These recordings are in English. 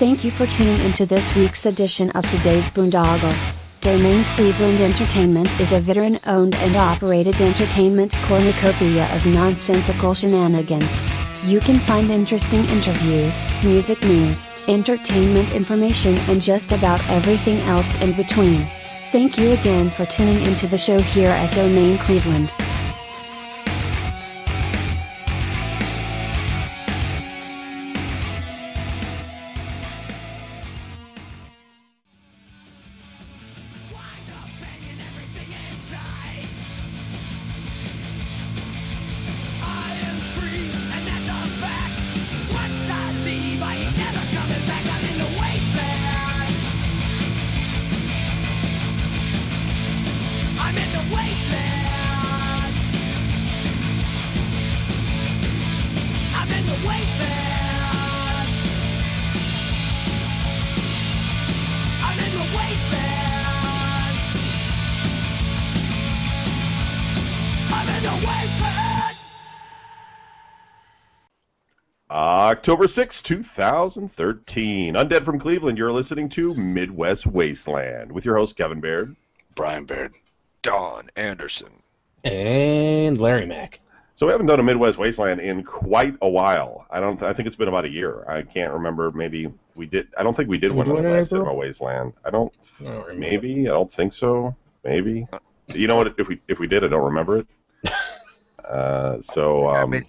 Thank you for tuning into this week's edition of today's Boondoggle. Domain Cleveland Entertainment is a veteran owned and operated entertainment cornucopia of nonsensical shenanigans. You can find interesting interviews, music news, entertainment information, and just about everything else in between. Thank you again for tuning into the show here at Domain Cleveland. October 6, 2013. Undead from Cleveland, you're listening to Midwest Wasteland with your host, Kevin Baird. Brian Baird. Don Anderson. And Larry Mack. So we haven't done a Midwest Wasteland in quite a while. I don't. I think it's been about a year. I can't remember. Maybe we did. I don't think we did Did we one do of the last April? Cinema Wasteland. I don't. I. Maybe. I don't think so. Maybe. You know what? If we if we did, I don't remember it. Uh, so I, um, mean,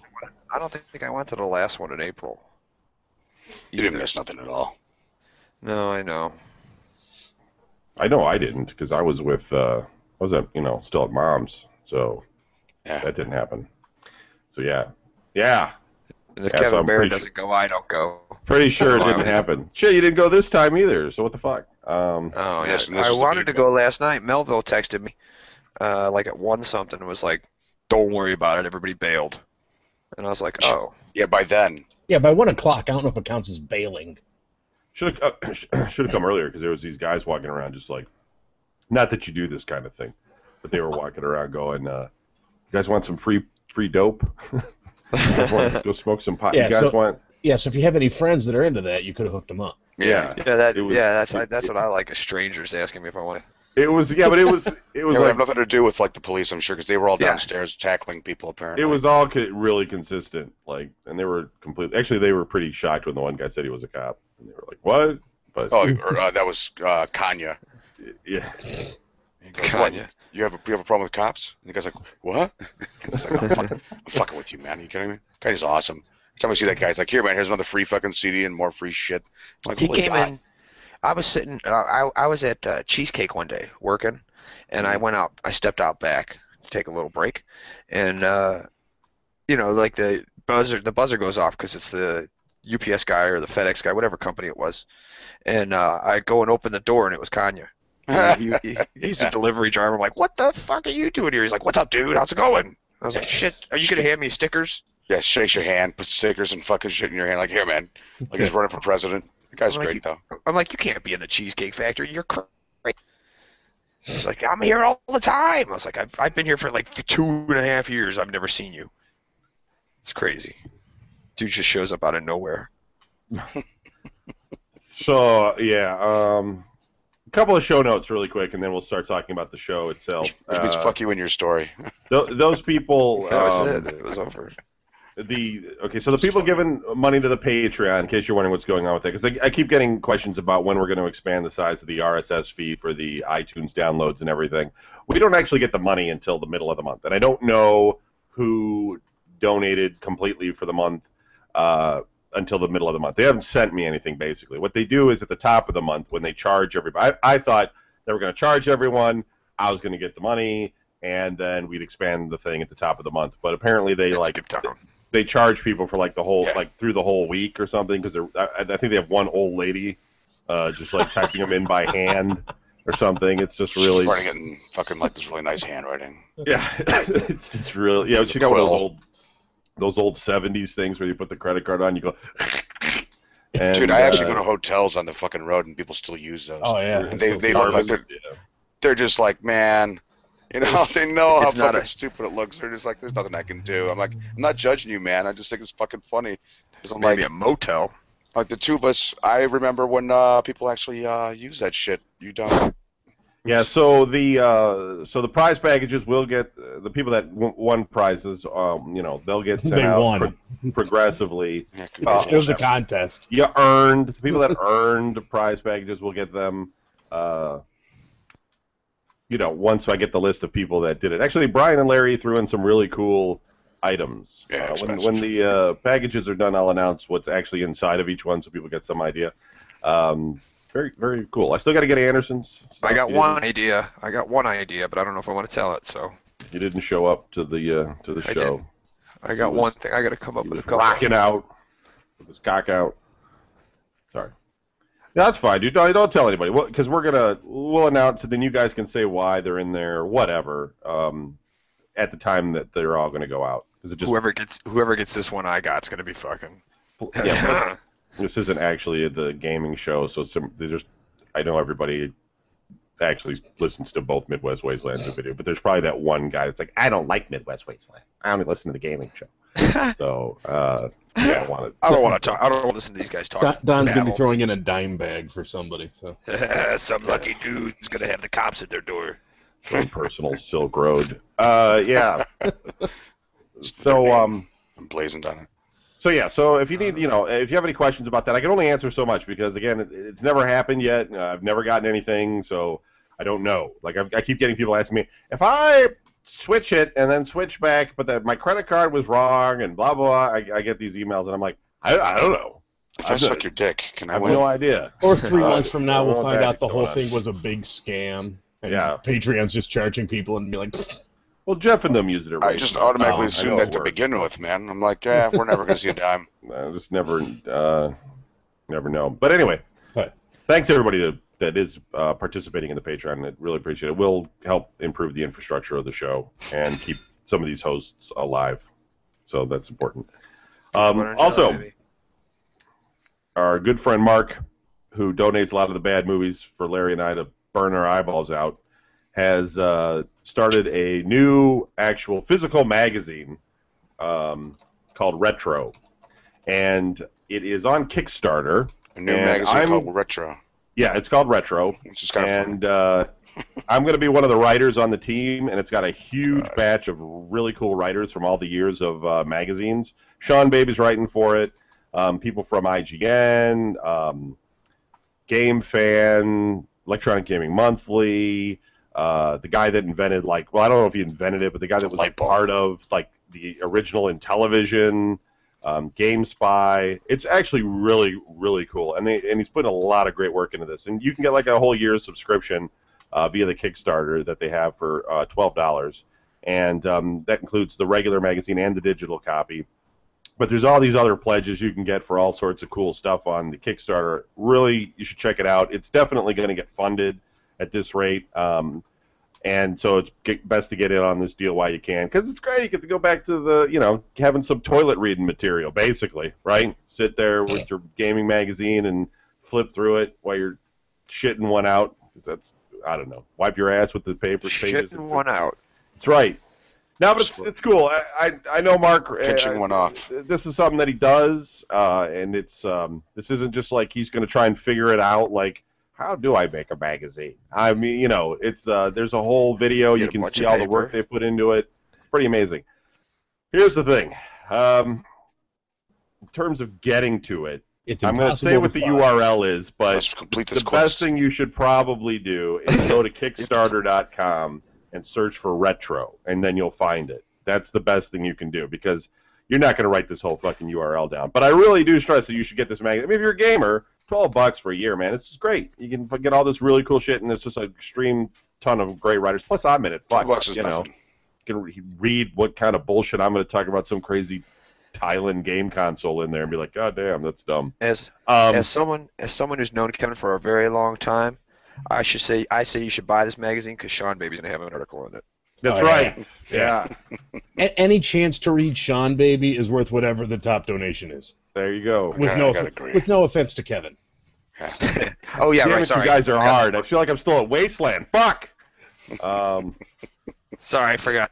I don't think I went to the last one in April. You didn't miss nothing at all. No, I know. I know I didn't because I was with. Uh, I was at you know still at mom's, so Yeah. that didn't happen. So yeah, yeah. And if Yeah, Kevin I'm Barrett doesn't go, I don't go. Pretty sure it didn't happen. Shit, you didn't go this time either. So what the fuck? Um, Oh. Yes, and this I wanted to go last night. Melville texted me, uh, like at one something, and was like, "Don't worry about it. Everybody bailed." And I was like, "Oh, Yeah, by then. Yeah, by one o'clock, I don't know if it counts as bailing. should have uh, should have come earlier because there was these guys walking around just like, not that you do this kind of thing, but they were walking around going, uh, "You guys want some free free dope? you guys want to go smoke some pot? Yeah, you guys so- want?" Yeah, so if you have any friends that are into that, you could have hooked them up. Yeah, yeah, that, was- yeah, that's it- that's what I like. As strangers asking me if I want. It was. Yeah, but it was. It was It would have like nothing to do with like the police, I'm sure, because they were all Yeah. downstairs tackling people apparently. it was all co- really consistent. Like, and they were completely. Actually, they were pretty shocked when the one guy said he was a cop, and they were like, "What?" But Oh, or, uh, that was uh, Kanye. yeah, goes, Kanye. You have a you have a problem with cops? And the guy's like, what? I was like, I'm, fucking, I'm fucking with you, man. Are you kidding me? Kanye's awesome. Every time I see that guy, he's like, here, man, here's another free fucking CD and more free shit. I'm like, He came God. in. I was sitting. Uh, I I was at uh, Cheesecake one day working, and I went out. I stepped out back to take a little break, and uh, you know, like the buzzer, the buzzer goes off because it's the UPS guy or the FedEx guy, whatever company it was, and uh, I go and open the door, and it was Kanye. He- he- he's a delivery driver. I'm like, what the fuck are you doing here? He's like, what's up, dude? How's it going? I was like, shit. Are you gonna hand me stickers? Yeah, shakes your hand, puts stickers and fucking shit in your hand. Like, here, man. Like he's running for president. The guy's I'm like, great, though. I'm like, you can't be in the Cheesecake Factory. You're crazy. He's like, I'm here all the time. I was like, I've, I've been here for like two and a half years. I've never seen you. It's crazy. Dude just shows up out of nowhere. So yeah, um, a couple of show notes really quick, and then we'll start talking about the show itself. Which Uh, fuck you in your story. th- those people. That was um, it. It was over. The okay, so the people giving money to the Patreon, in case you're wondering what's going on with that, because I, I keep getting questions about when we're going to expand the size of the RSS feed for the iTunes downloads and everything. We don't actually get the money until the middle of the month, and I don't know who donated completely for the month uh, until the middle of the month. They haven't sent me anything. Basically, what they do is at the top of the month when they charge everybody. I, I thought they were going to charge everyone. I was going to get the money, and then we'd expand the thing at the top of the month. But apparently, they It's like. They charge people for like the whole Yeah. like through the whole week or something because they're I, I think they have one old lady uh, just like typing them in by hand or something. It's just really She's writing it in fucking like this really nice handwriting. yeah, it's just really yeah. She got one of those old those old '70s things where you put the credit card on, you go. And, Dude, I actually uh, go to hotels on the fucking road and people still use those. Oh yeah. it's They- they look like they're- yeah. They're just like, man, you know, they know how It's not fucking a- stupid it looks. They're just like, there's nothing I can do. I'm like, I'm not judging you, man. I just think it's fucking funny. 'Cause I'm Maybe like, a motel. Like the two of us, I remember when uh, people actually uh, use that shit. You don't. Yeah, so the uh, so the prize packages will get uh, the people that w- won prizes. Um, you know, they'll get sent They out won. pro- progressively. Yeah, It was a contest. You earned the people that earned prize packages will get them. Uh, you know, once I get the list of people that did it. Actually, Brian and Larry threw in some really cool items. Yeah, uh, when when the uh, packages are done, I'll announce what's actually inside of each one, so people get some idea. Um, very very cool. I still got to get Anderson's. I got one idea. I got one idea, but I don't know if I want to tell it. So You didn't show up to the uh, to the I show. didn't. I got was- one thing. I got to come up with a couple. rocking out with his cock out. That's fine, dude. Don't, don't tell anybody. Because we're gonna we'll announce it, then you guys can say why they're in there, whatever. Um, at the time that they're all gonna go out, because it just Whoever gets whoever gets this one I got got's gonna be fucking. yeah. this isn't actually the gaming show, so some they just I know everybody actually listens to both Midwest Wastelands and video, but there's probably that one guy that's like, I don't like Midwest Wasteland. I only listen to the gaming show. So uh, yeah, I want to I don't want to talk. I don't want to listen to these guys talk. Don, Don's gonna be throwing in a dime bag for somebody. So Some lucky dude's gonna have the cops at their door. some personal Silk Road. Uh, yeah. so um, I'm blazing on it. so yeah. So if you need, you know, if you have any questions about that, I can only answer so much because again, it, it's never happened yet. I've never gotten anything, so I don't know. Like I've, I keep getting people asking me if I switch it and then switch back, but that my credit card was wrong and blah blah. blah I, I get these emails and I'm like, I, I don't know. If I I've suck your dick, can I I have win? no idea. or three months from now, we'll find out the whole thing was a big scam. And Yeah. Patreon's just charging people and be like, Well, Jeff and them use it. I just automatically Oh, I assumed that it to works. begin with, man. I'm like, yeah, we're never gonna see a dime. I just never, uh, never know. But anyway, Right. thanks everybody to, that is uh, participating in the Patreon. I really appreciate it. We'll help improve the infrastructure of the show and keep some of these hosts alive. So that's important. Um, also, baby. our good friend Mark, who donates a lot of the bad movies for Larry and I to burn our eyeballs out, has uh, started a new actual physical magazine um, called Retro, and it is on Kickstarter. A new And magazine I'm- called Retro. Yeah, it's called Retro, Which is kind of and uh, I'm going to be one of the writers on the team, and it's got a huge batch of really cool writers from all the years of uh, magazines. Sean Baby's writing for it. Um, people from IGN, um, Game Fan, Electronic Gaming Monthly. Uh, the guy that invented like, well, I don't know if he invented it, but the guy that was like part of like the original in television um, GameSpy. It's actually really, really cool, and they, and he's putting a lot of great work into this. And you can get like a whole year's subscription uh, via the Kickstarter that they have for uh, twelve dollars, and um, that includes the regular magazine and the digital copy. But there's all these other pledges you can get for all sorts of cool stuff on the Kickstarter. Really, you should check it out. It's definitely going to get funded at this rate. Um, and so it's best to get in on this deal while you can because it's great. You get to go back to the, you know, having some toilet reading material, basically, right? Sit there with your gaming magazine and flip through it while you're shitting one out because that's, I don't know, wipe your ass with the paper pages. Shitting one out. That's right. No, but it's, it's cool. I, I I know Mark. uh, Pinching one off. This is something that he does, uh, and it's um, this isn't just like he's going to try and figure it out. Like, how do I make a magazine? I mean, you know, it's uh, there's a whole video. Get You can see of all the work they put into it. Pretty amazing. Here's the thing. Um, in terms of getting to it, it's I'm going to say what the find. URL is, but Let's complete this the quest. best thing you should probably do is go to Kickstarter.com and search for retro, and then you'll find it. That's the best thing you can do because you're not going to write this whole fucking URL down. But I really do stress that you should get this magazine. I mean, if you're a gamer, twelve bucks for a year, man, it's great. You can get all this really cool shit, and it's just an extreme ton of great writers. Plus, I'm in it. Fuck, Twelve bucks is you know, you can read what kind of bullshit I'm going to talk about some crazy Thailand game console in there and be like, God damn, that's dumb. As Um, as someone as someone who's known Kevin for a very long time, I should say I say you should buy this magazine because Sean Baby's gonna have an article in it. that's Oh, right. yeah. A- any chance to read Sean Baby is worth whatever the top donation is. There you go. With I no gotta off- agree. with no offense to Kevin. Oh yeah, Damn right. it, Sorry, you guys are hard. I feel like I'm still at Wasteland. Fuck. Um, Sorry, I forgot.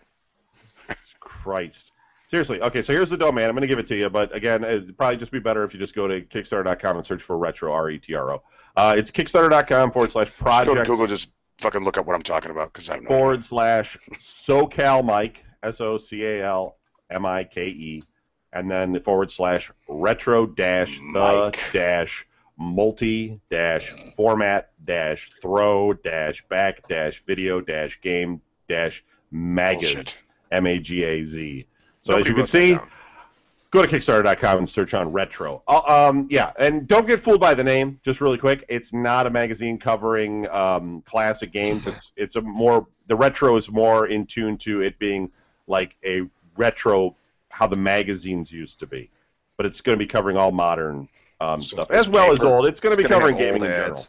Christ. Seriously. Okay, so here's the domain. I'm going to give it to you, but again, it'd probably just be better if you just go to Kickstarter.com and search for retro R E T R O. Uh, it's Kickstarter.com forward slash Just go to project Google, just fucking look up what I'm talking about because I have no forward idea. slash SoCal Mike S O C A L M I K E, and then forward slash retro dash the dash multi dash format dash throw dash back dash video dash game dash magaz Bullshit. M A G A Z. So Nobody as you can see, go to Kickstarter.com and search on retro. Uh, um, yeah, and don't get fooled by the name. Just really quick, it's not a magazine covering um, classic games. It's it's a more the retro is more in tune to it being like a retro how the magazines used to be, but it's going to be covering all modern um, So stuff as well as old. It's going to be covering gaming in general.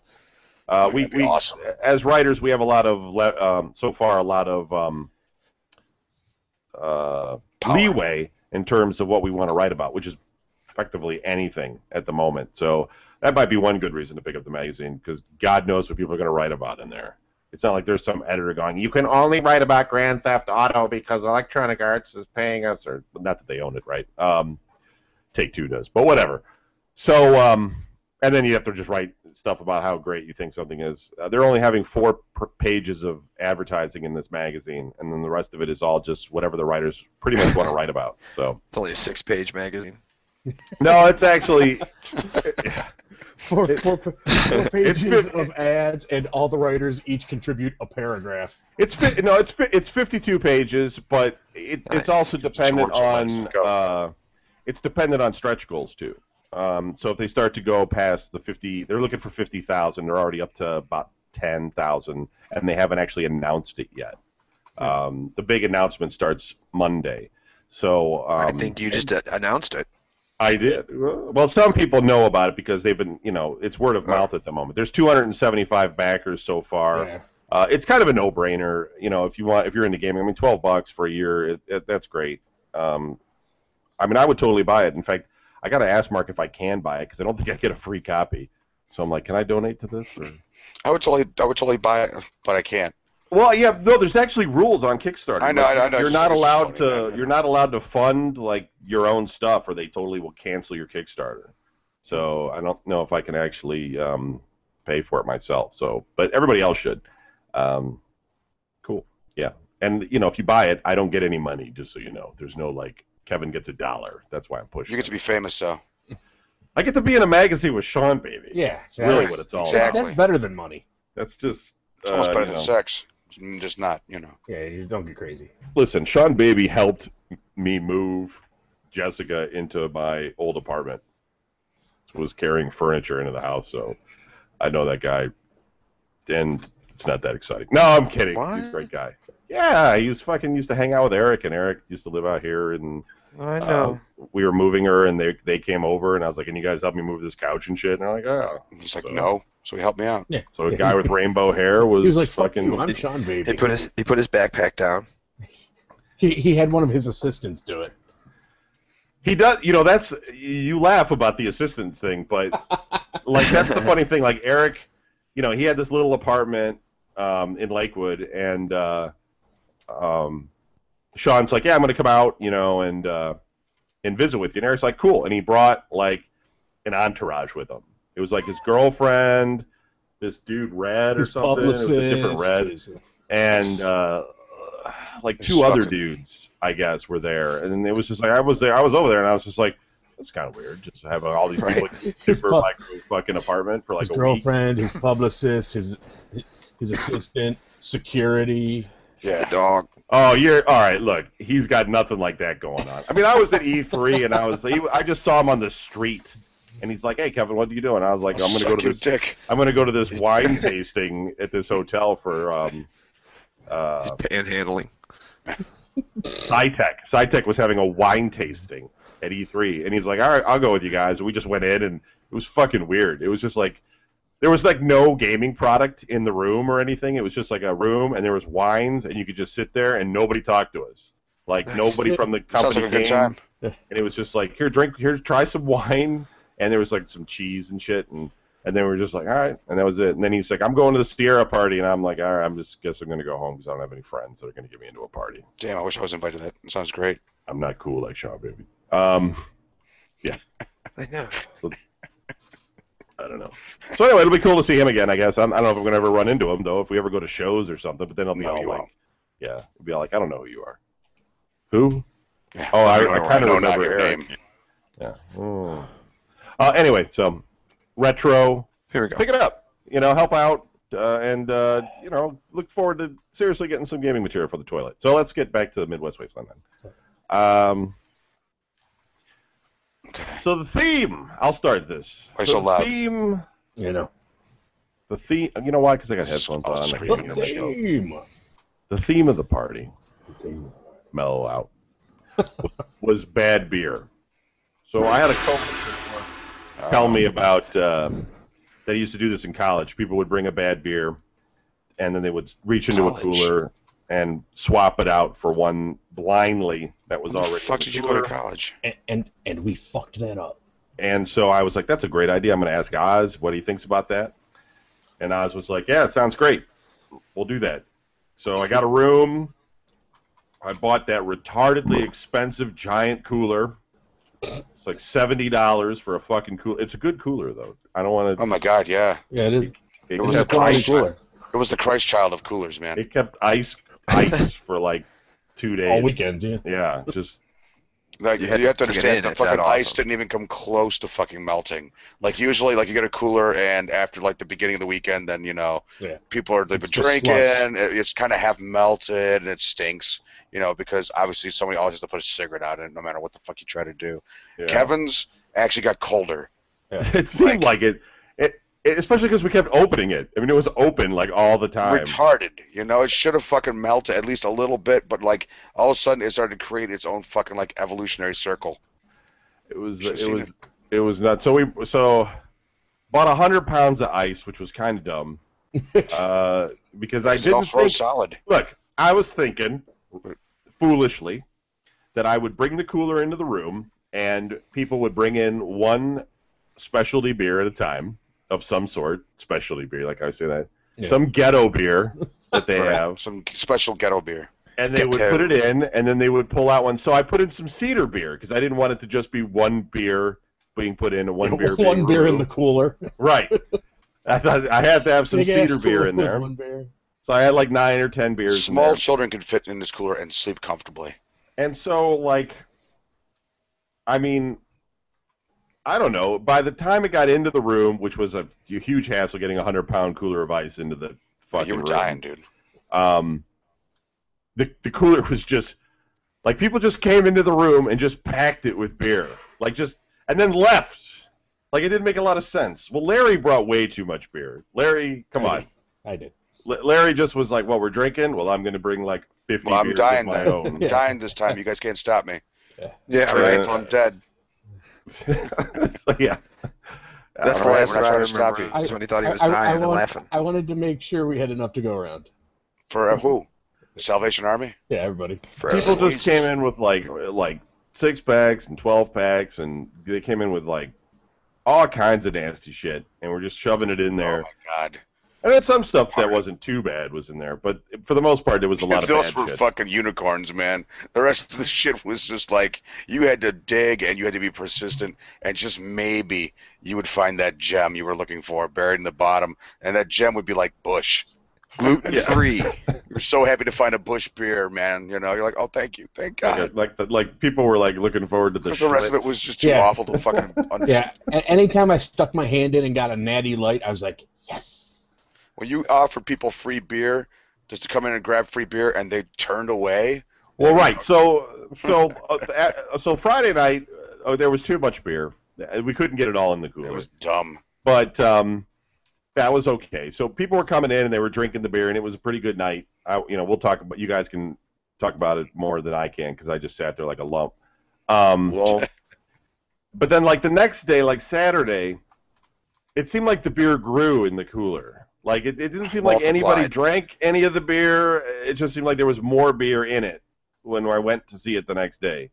Uh, we, we awesome. as writers, we have a lot of le- um, so far a lot of um, uh, leeway in terms of what we want to write about, which is effectively anything at the moment. So that might be one good reason to pick up the magazine because God knows what people are going to write about in there. It's not like there's some editor going, you can only write about Grand Theft Auto because Electronic Arts is paying us, or not that they own it, right? Um, Take Two does, but whatever. So, um, and then you have to just write stuff about how great you think something is. Uh, they're only having four per pages of advertising in this magazine, and then the rest of it is all just whatever the writers pretty much want to write about. So, It's only a six-page magazine. no, it's actually Four, four, four It's pages of ads, and all the writers each contribute a paragraph. it's fi- no, it's fi- it's 52 pages, but it, it's also Get dependent Georgia on uh, it's dependent on stretch goals too. Um, so if they start to go past the 50, they're looking for 50,000. They're already up to about 10,000, and they haven't actually announced it yet. Um, the big announcement starts Monday. So um, I think you just uh, announced it. I did. Well, some people know about it because they've been, you know, it's word of mouth at the moment. There's 275 backers so far. Yeah. Uh, it's kind of a no-brainer, you know, if you want, if you're into gaming. I mean, 12 bucks for a year, it, it, that's great. Um, I mean, I would totally buy it. In fact, I got to ask Mark if I can buy it because I don't think I get a free copy. So I'm like, can I donate to this? Or... I would totally, I would totally buy it, but I can't. Well, yeah, no. There's actually rules on Kickstarter. I know, Like, I know, You're it's- not it's allowed to. You're not allowed to fund like your own stuff, or they totally will cancel your Kickstarter. So I don't know if I can actually um, pay for it myself. So, but everybody else should. Um, cool. Yeah, and you know, if you buy it, I don't get any money. Just so you know, there's no like Kevin gets a dollar. That's why I'm pushing. You get to be famous, though. I get to be in a magazine with Sean, baby. Yeah, That's really what it's all exactly. about. That's better than money. That's just. It's almost uh, better than know. sex. Just not, you know. Yeah, you don't get crazy. listen, Sean Baby helped me move Jessica into my old apartment. Was carrying furniture into the house, so I know that guy. And it's not that exciting. No, I'm kidding. He's a great guy. Yeah, he was fucking used to hang out with Eric, and Eric used to live out here, and I uh, know. we were moving her, and they they came over, and I was like, "Can you guys help me move this couch and shit?" And they're like, "Oh." And He's like, no. So he helped me out. Yeah. So a Yeah, guy with rainbow hair was, He was like, "Fuck fucking. you, I'm Sean Baby." he put his he put his backpack down. he, he had one of his assistants do it. He does, you know. That's you laugh about the assistant thing, but like that's the funny thing. Like Eric, you know, he had this little apartment um, in Lakewood, and uh, um, Sean's like, "Yeah, I'm gonna come out, you know, and uh, and visit with you." And Eric's like, "Cool," and he brought like an entourage with him. It was like his girlfriend, this dude Red or His something. It was a different Red and uh, like It's two other fucking- dudes, I guess, were there, and it was just like I was there, I was over there, and I was just like, that's kind of weird, just to have all these people in super pu- micro fucking apartment for like his a week. girlfriend, his publicist, his his assistant, security. Yeah. dog. Oh, you're all right. Look, he's got nothing like that going on. I mean, I was at E3, and I was, he, I just saw him on the street, and he's like, "Hey, Kevin, what are you doing?" I was like, "I'm gonna go to this, dick. I'm gonna go to this wine tasting at this hotel for um, uh, Panhandling. SciTech. SciTech was having a wine tasting at E3, and he's like, "All right, I'll go with you guys." And we just went in, and it was fucking weird. It was just like there was like no gaming product in the room or anything. It was just like a room, and there was wines, and you could just sit there, and nobody talked to us. Like Nice. nobody from the Sounds company like a good came, time. and it was just like, "Here, drink. Here, try some wine." And there was like some cheese and shit, and and then we were just like, "All right," and that was it. And then he's like, "I'm going to the Sierra party," and I'm like, "All right, I'm just guess I'm gonna go home because I don't have any friends that are gonna get me into a party." Damn, I wish I was invited to that. It sounds great. I'm not cool like Sean Baby. Um, yeah. I know. I don't know. So anyway, it'll be cool to see him again. I guess I'm, I don't know if I'm gonna ever run into him though. If we ever go to shows or something, but then I'll be No, all like, yeah, it'll be all like, I don't know who you are. Who? Yeah. Oh, I- I kinda know not remember your Eric. name. Yeah. Oh. Uh, anyway, so retro, Here we go. pick it up. You know, help out, uh, and uh, you know, look forward to seriously getting some gaming material for the toilet. So let's get back to the Midwest Wasteland then. Um, so the theme, I'll start this. Why so the loud? theme, You know. the theme. You know why? Because I got headphones I'll on. I scream can't into hear the. Theme. The theme of the party, The Theme. mellow out, was bad beer. So I had a coworker tell me about um, that he used to do this in college. People would bring a bad beer, and then they would reach into College? a cooler and swap it out for one blindly that was already. fuck did you go to college? And, and and we fucked that up. And so I was like, "That's a great idea. I'm going to ask Oz what he thinks about that." And Oz was like, "Yeah, it sounds great. We'll do that." So I got a room. I bought that retardedly expensive giant cooler. It's like seventy dollars for a fucking cooler. It's a good cooler though. I don't want to. Oh my god, yeah. Yeah, it is. It, was a quality ice, cooler. It was the Christ child of coolers, man. it kept ice ice for like two days. All weekend, yeah. Yeah, just Like You you, have to to understand, in, the it's that fucking ice awesome. didn't even come close to fucking melting. Like usually, like you get a cooler, and after like the beginning of the weekend, then you know, Yeah. people are they've been drinking. It, it's kind of half melted, and it stinks. You know, because obviously somebody always has to put a cigarette out in it, no matter what the fuck you try to do. yeah. Kevin's actually got colder. It seemed like it. It, it especially because we kept opening it. I mean, it was open like all the time. retarded. You know, it should have fucking melted at least a little bit, but like all of a sudden it started to create its own fucking like evolutionary circle. It was it was it was nuts. So we so bought a hundred pounds of ice, which was kind of dumb, uh, because I It didn't froze think. solid. Look, I was thinking foolishly that I would bring the cooler into the room and people would bring in one specialty beer at a time of some sort, specialty beer, like I say that, Yeah. some ghetto beer that they Right. have. Some special ghetto beer. and they would put it in, and then they would pull out one. So I put in some cedar beer because I didn't want it to just be one beer being put in and one beer. one being beer in the cooler. right. I thought I had to have some Big cedar beer in there, One beer. so I had like nine or ten beers. in Small there. children can fit in this cooler and sleep comfortably. And so like, I mean, I don't know. By the time it got into the room, which was a huge hassle getting a hundred pound cooler of ice into the fucking you were room, dying, dude. um, the the cooler was just like people just came into the room and just packed it with beer, like just and then left. Like it didn't make a lot of sense. Well, Larry brought way too much beer. Larry, come on. I did. L- Larry just was like, "Well, we're drinking. Well, I'm going to bring like 50 Well, I'm dying of my then. own." I'm dying this time. You guys can't stop me. Yeah, Uh, right. I'm dead. so, yeah. That's the last we're I trying to stop you. is when he thought he was I, I- dying I and want- laughing. I wanted to make sure we had enough to go around. For uh, who? Salvation Army? Yeah, everybody. Forever. people just Jesus. came in with like like six packs and 12 packs, and they came in with like all kinds of nasty shit, and we're just shoving it in there. Oh my god. And then some stuff that wasn't too bad was in there, but for the most part, there was a lot of Those were shit. fucking unicorns, man. The rest of the shit was just like you had to dig and you had to be persistent, and just maybe you would find that gem you were looking for buried in the bottom, and that gem would be like Busch. Gluten free. You're so happy to find a Busch beer, man. You know, you're like, oh, thank you, thank God. like, the, like people were like looking forward to the. Because the rest of it was just too Yeah. awful to fucking understand. Yeah. A- anytime I stuck my hand in and got a natty light, I was like, yes. When you offer people free beer, just to come in and grab free beer, and they turned away. Well, right. So, so, uh, so Friday night, uh, there was too much beer. Uh, We couldn't get it all in the cooler. It was dumb. but um, that was okay. So people were coming in and they were drinking the beer, and it was a pretty good night. I, you know, we'll talk about. You guys can talk about it more than I can because I just sat there like a lump. Um, Well, but then, like the next day, like Saturday, it seemed like the beer grew in the cooler. Like it, it didn't seem like anybody drank any of the beer. It just seemed like there was more beer in it when I went to see it the next day.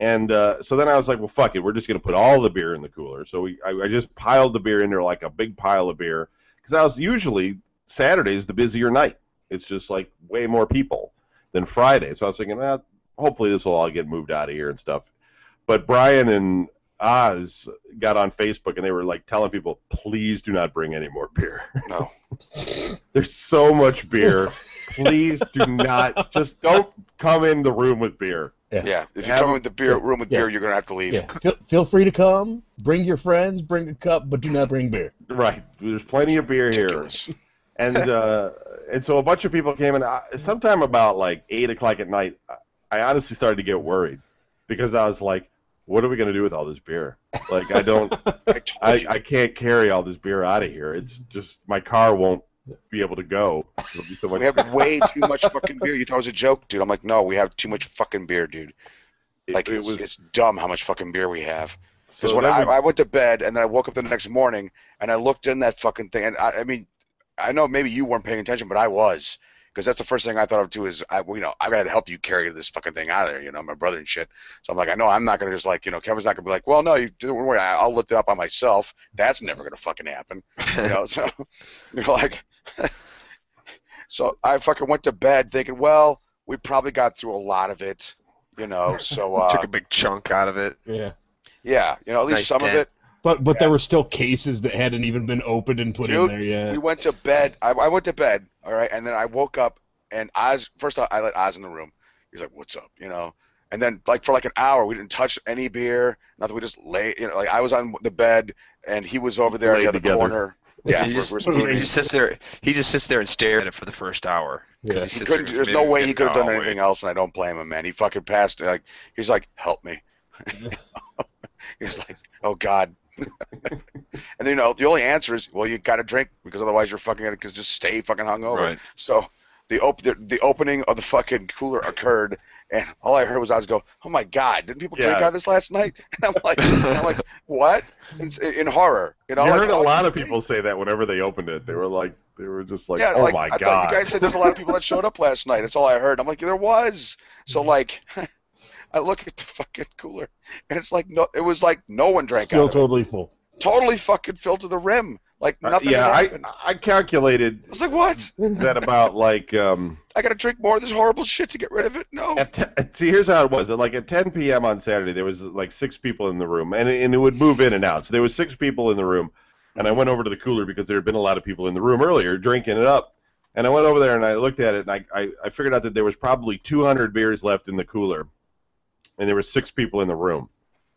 And uh, so then I was like, well, fuck it. We're just going to put all the beer in the cooler. So we, I, I just piled the beer in there like a big pile of beer. Because I was usually Saturday's the busier night. It's just like way more people than Friday. So I was thinking, ah, hopefully this will all get moved out of here and stuff. But Brian and Oz got on Facebook and they were like telling people, please do not bring any more beer. No. There's so much beer. Please do not just don't come in the room with beer. Yeah. If you Have- come in the beer room with Yeah. beer, you're gonna have to leave. Yeah. Feel, feel free to come. Bring your friends. Bring a cup, but do not bring beer. Right. There's plenty of beer here. And uh, and so a bunch of people came in. I, sometime about like eight o'clock at night, I- I honestly started to get worried because I was like, "What are we gonna do with all this beer? Like, I don't, I I. I can't carry all this beer out of here. It's just my car won't be able to go. Be so much. we have way too much fucking beer. You thought it was a joke, dude. I'm like, no, we have too much fucking beer, dude. Like it it's, was. it's dumb how much fucking beer we have. Because so when I, we- I went to bed and then I woke up the next morning and I looked in that fucking thing and I, I mean, I know maybe you weren't paying attention, but I was. Because that's the first thing I thought of too is I, you know, I gotta help you carry this fucking thing out of there, you know, my brother and shit. So I'm like, I know I'm not gonna just like, you know, Kevin's not gonna be like, well, no, you don't worry, I- I'll lift it up by myself. That's never gonna fucking happen, you know. So you're like, so I fucking went to bed thinking, well, we probably got through a lot of it, you know. So uh, Took a big chunk out of it. Yeah. yeah, you know, at least Nice some of it. But but there were still cases that hadn't even been opened and put in there yet. We went to bed. I, I went to bed, all right, and then I woke up and Oz. First, off, I let Oz in the room. He's like, "What's up?" You know. And then, like for like an hour, we didn't touch any beer. Nothing. We just lay. You know, like I was on the bed and he was over there in the other together. corner. Yeah, he, we're- just, we're What he just sits there. He just sits there and stares at it for the first hour. Yeah. he He couldn't, there, there's no way he could have done wait. anything else, and I don't blame him, man. He fucking passed. Like he's like, "Help me." he's like, "Oh God." and you know, the only answer is, well, you got to drink because otherwise you're fucking gonna just stay fucking hungover. Right. So the, op- the the opening of the fucking cooler occurred, and all I heard was I was go, "Oh my God, didn't people drink out of this last night?" And I'm like, I'm like, what? In, in horror, you know. you like, heard a oh, lot of people say that whenever they opened it. They were like, they were just like, yeah, "Oh like my I god!" thought you guys said there's a lot of people that showed up last night. That's all I heard. I'm like, there was. So mm-hmm. like, I look at the fucking cooler, and it's like no, it was like no one drank Still out of it. totally full. Totally fucking filled to the rim. Like Uh, nothing yeah, had I happened. I calculated I was like, what? that about like um I gotta drink more of this horrible shit to get rid of it? No. at te- see here's how it was. At like at 10 p.m. on Saturday, there was like six people in the room, and it, and it would move in and out. So there was six people in the room, and I went over to the cooler because there had been a lot of people in the room earlier drinking it up. And I went over there and I looked at it, and I, I, I figured out that there was probably 200 beers left in the cooler, and there were six people in the room.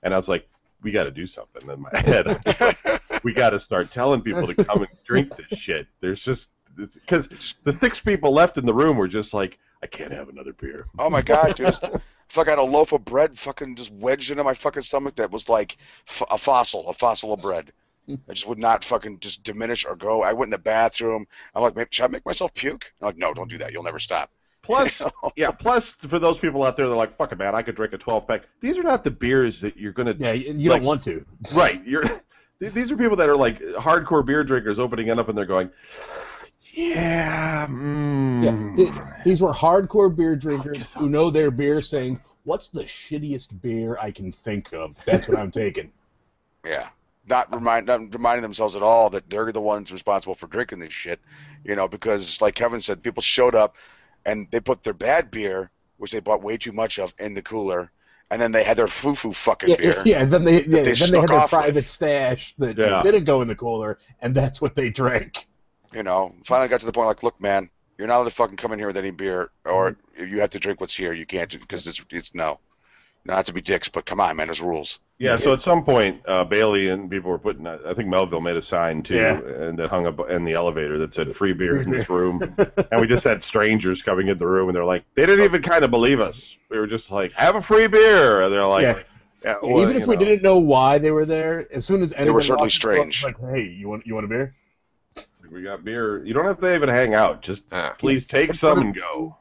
And I was like, we got to do something in my head. I was like, we got to start telling people to come and drink this shit. There's just because the six people left in the room were just like, I can't have another beer. Oh my god, dude. Fuck, I had a loaf of bread fucking just wedged into my fucking stomach that was like f- a fossil, a fossil of bread. I just would not fucking just diminish or go. I went in the bathroom. I'm like, should I make myself puke? I'm like, no, don't do that. You'll never stop. Plus, yeah, plus for those people out there they're like, fuck it, man, I could drink a 12 pack. These are not the beers that you're gonna. Yeah, you, you Like- don't want to. Right. You're. These are people that are like hardcore beer drinkers opening it up and they're going, yeah, mm, Yeah, these were hardcore beer drinkers who know their beer, saying, "What's the shittiest beer I can think of? That's what I'm taking." Yeah. Not remind not reminding themselves at all that they're the ones responsible for drinking this shit. You know, because like Kevin said, people showed up and they put their bad beer, which they bought way too much of, in the cooler, and then they had their foo foo fucking Yeah, beer. yeah. Then they, yeah, they then they had their off with. private stash that Yeah. didn't go in the cooler, and that's what they drank. You know, finally got to the point like, look, man, you're not allowed to fucking come in here with any beer, or mm-hmm. you have to drink what's here. You can't because it's it's no, not to be dicks, but come on, man, there's rules. Yeah, so at some point, uh, Bailey and people were putting. uh, I think Melville made a sign too, Yeah. and that hung up in the elevator that said "free beer in this room," and we just had strangers coming in the room, and they're like, they didn't even kind of believe us. We were just like, "Have a free beer," and they're like, Yeah. yeah, well, Even if you we know. didn't know why they were there, as soon as anyone were certainly walked in the door, strange. Like, hey, you want you want a beer? we got beer. You don't have to even hang out. Just Yeah. please take some and go.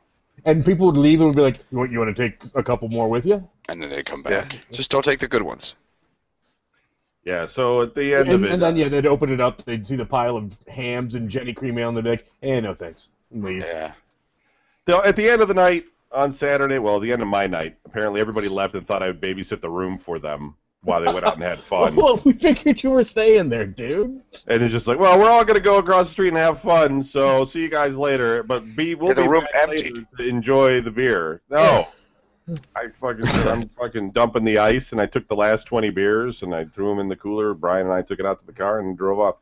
And people would leave and would be like, "You want you want to take a couple more with you?" And then they'd come back. Yeah. Just don't take the good ones. Yeah. So at the end And, of it, and then yeah, they'd open it up, they'd see the pile of Hamm's and Genny cream ale, and they'd be like, "Eh, no thanks," and leave. Yeah. So at the end of the night on Saturday, well, the end of my night, apparently everybody left and thought I would babysit the room for them while they went out and had fun. Well, we figured you were staying there, dude. And it's just like, well, we're all gonna go across the street and have fun, so see you guys later. But be we'll Yeah, the be room back emptied. later to enjoy the beer. No, I fucking I'm fucking dumping the ice, and I took the last 20 beers and I threw them in the cooler. Brian and I took it out to the car and drove off.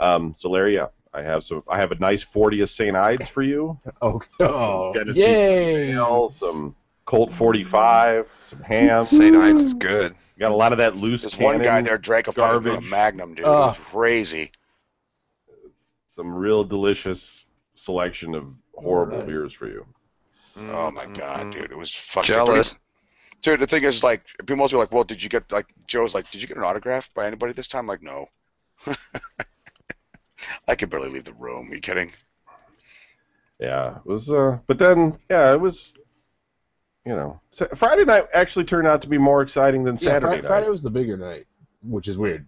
Um, so Larry, yeah, I have some. I have a nice 40 of St. Ides for you. Oh, oh Genesee yay! Ale, some Colt 45, some ham. St. Ides is good. Got a lot of that loose This one guy there drank a fucking garbage. Magnum, dude. Ugh. it was crazy. Some real delicious selection of horrible nice. beers for you. Oh my god, Mm, dude, it was fucking. Jealous. Dude, the thing is, like, people must be like, "Well, did you get like?" Joe's like, "Did you get an autograph by anybody this time?" like, no. I could barely leave the room. Are you kidding? Yeah, it was. Uh, but then, yeah, it was. You know, Sa- Friday night actually turned out to be more exciting than Yeah, Saturday Friday, night. Friday was the bigger night, which is weird.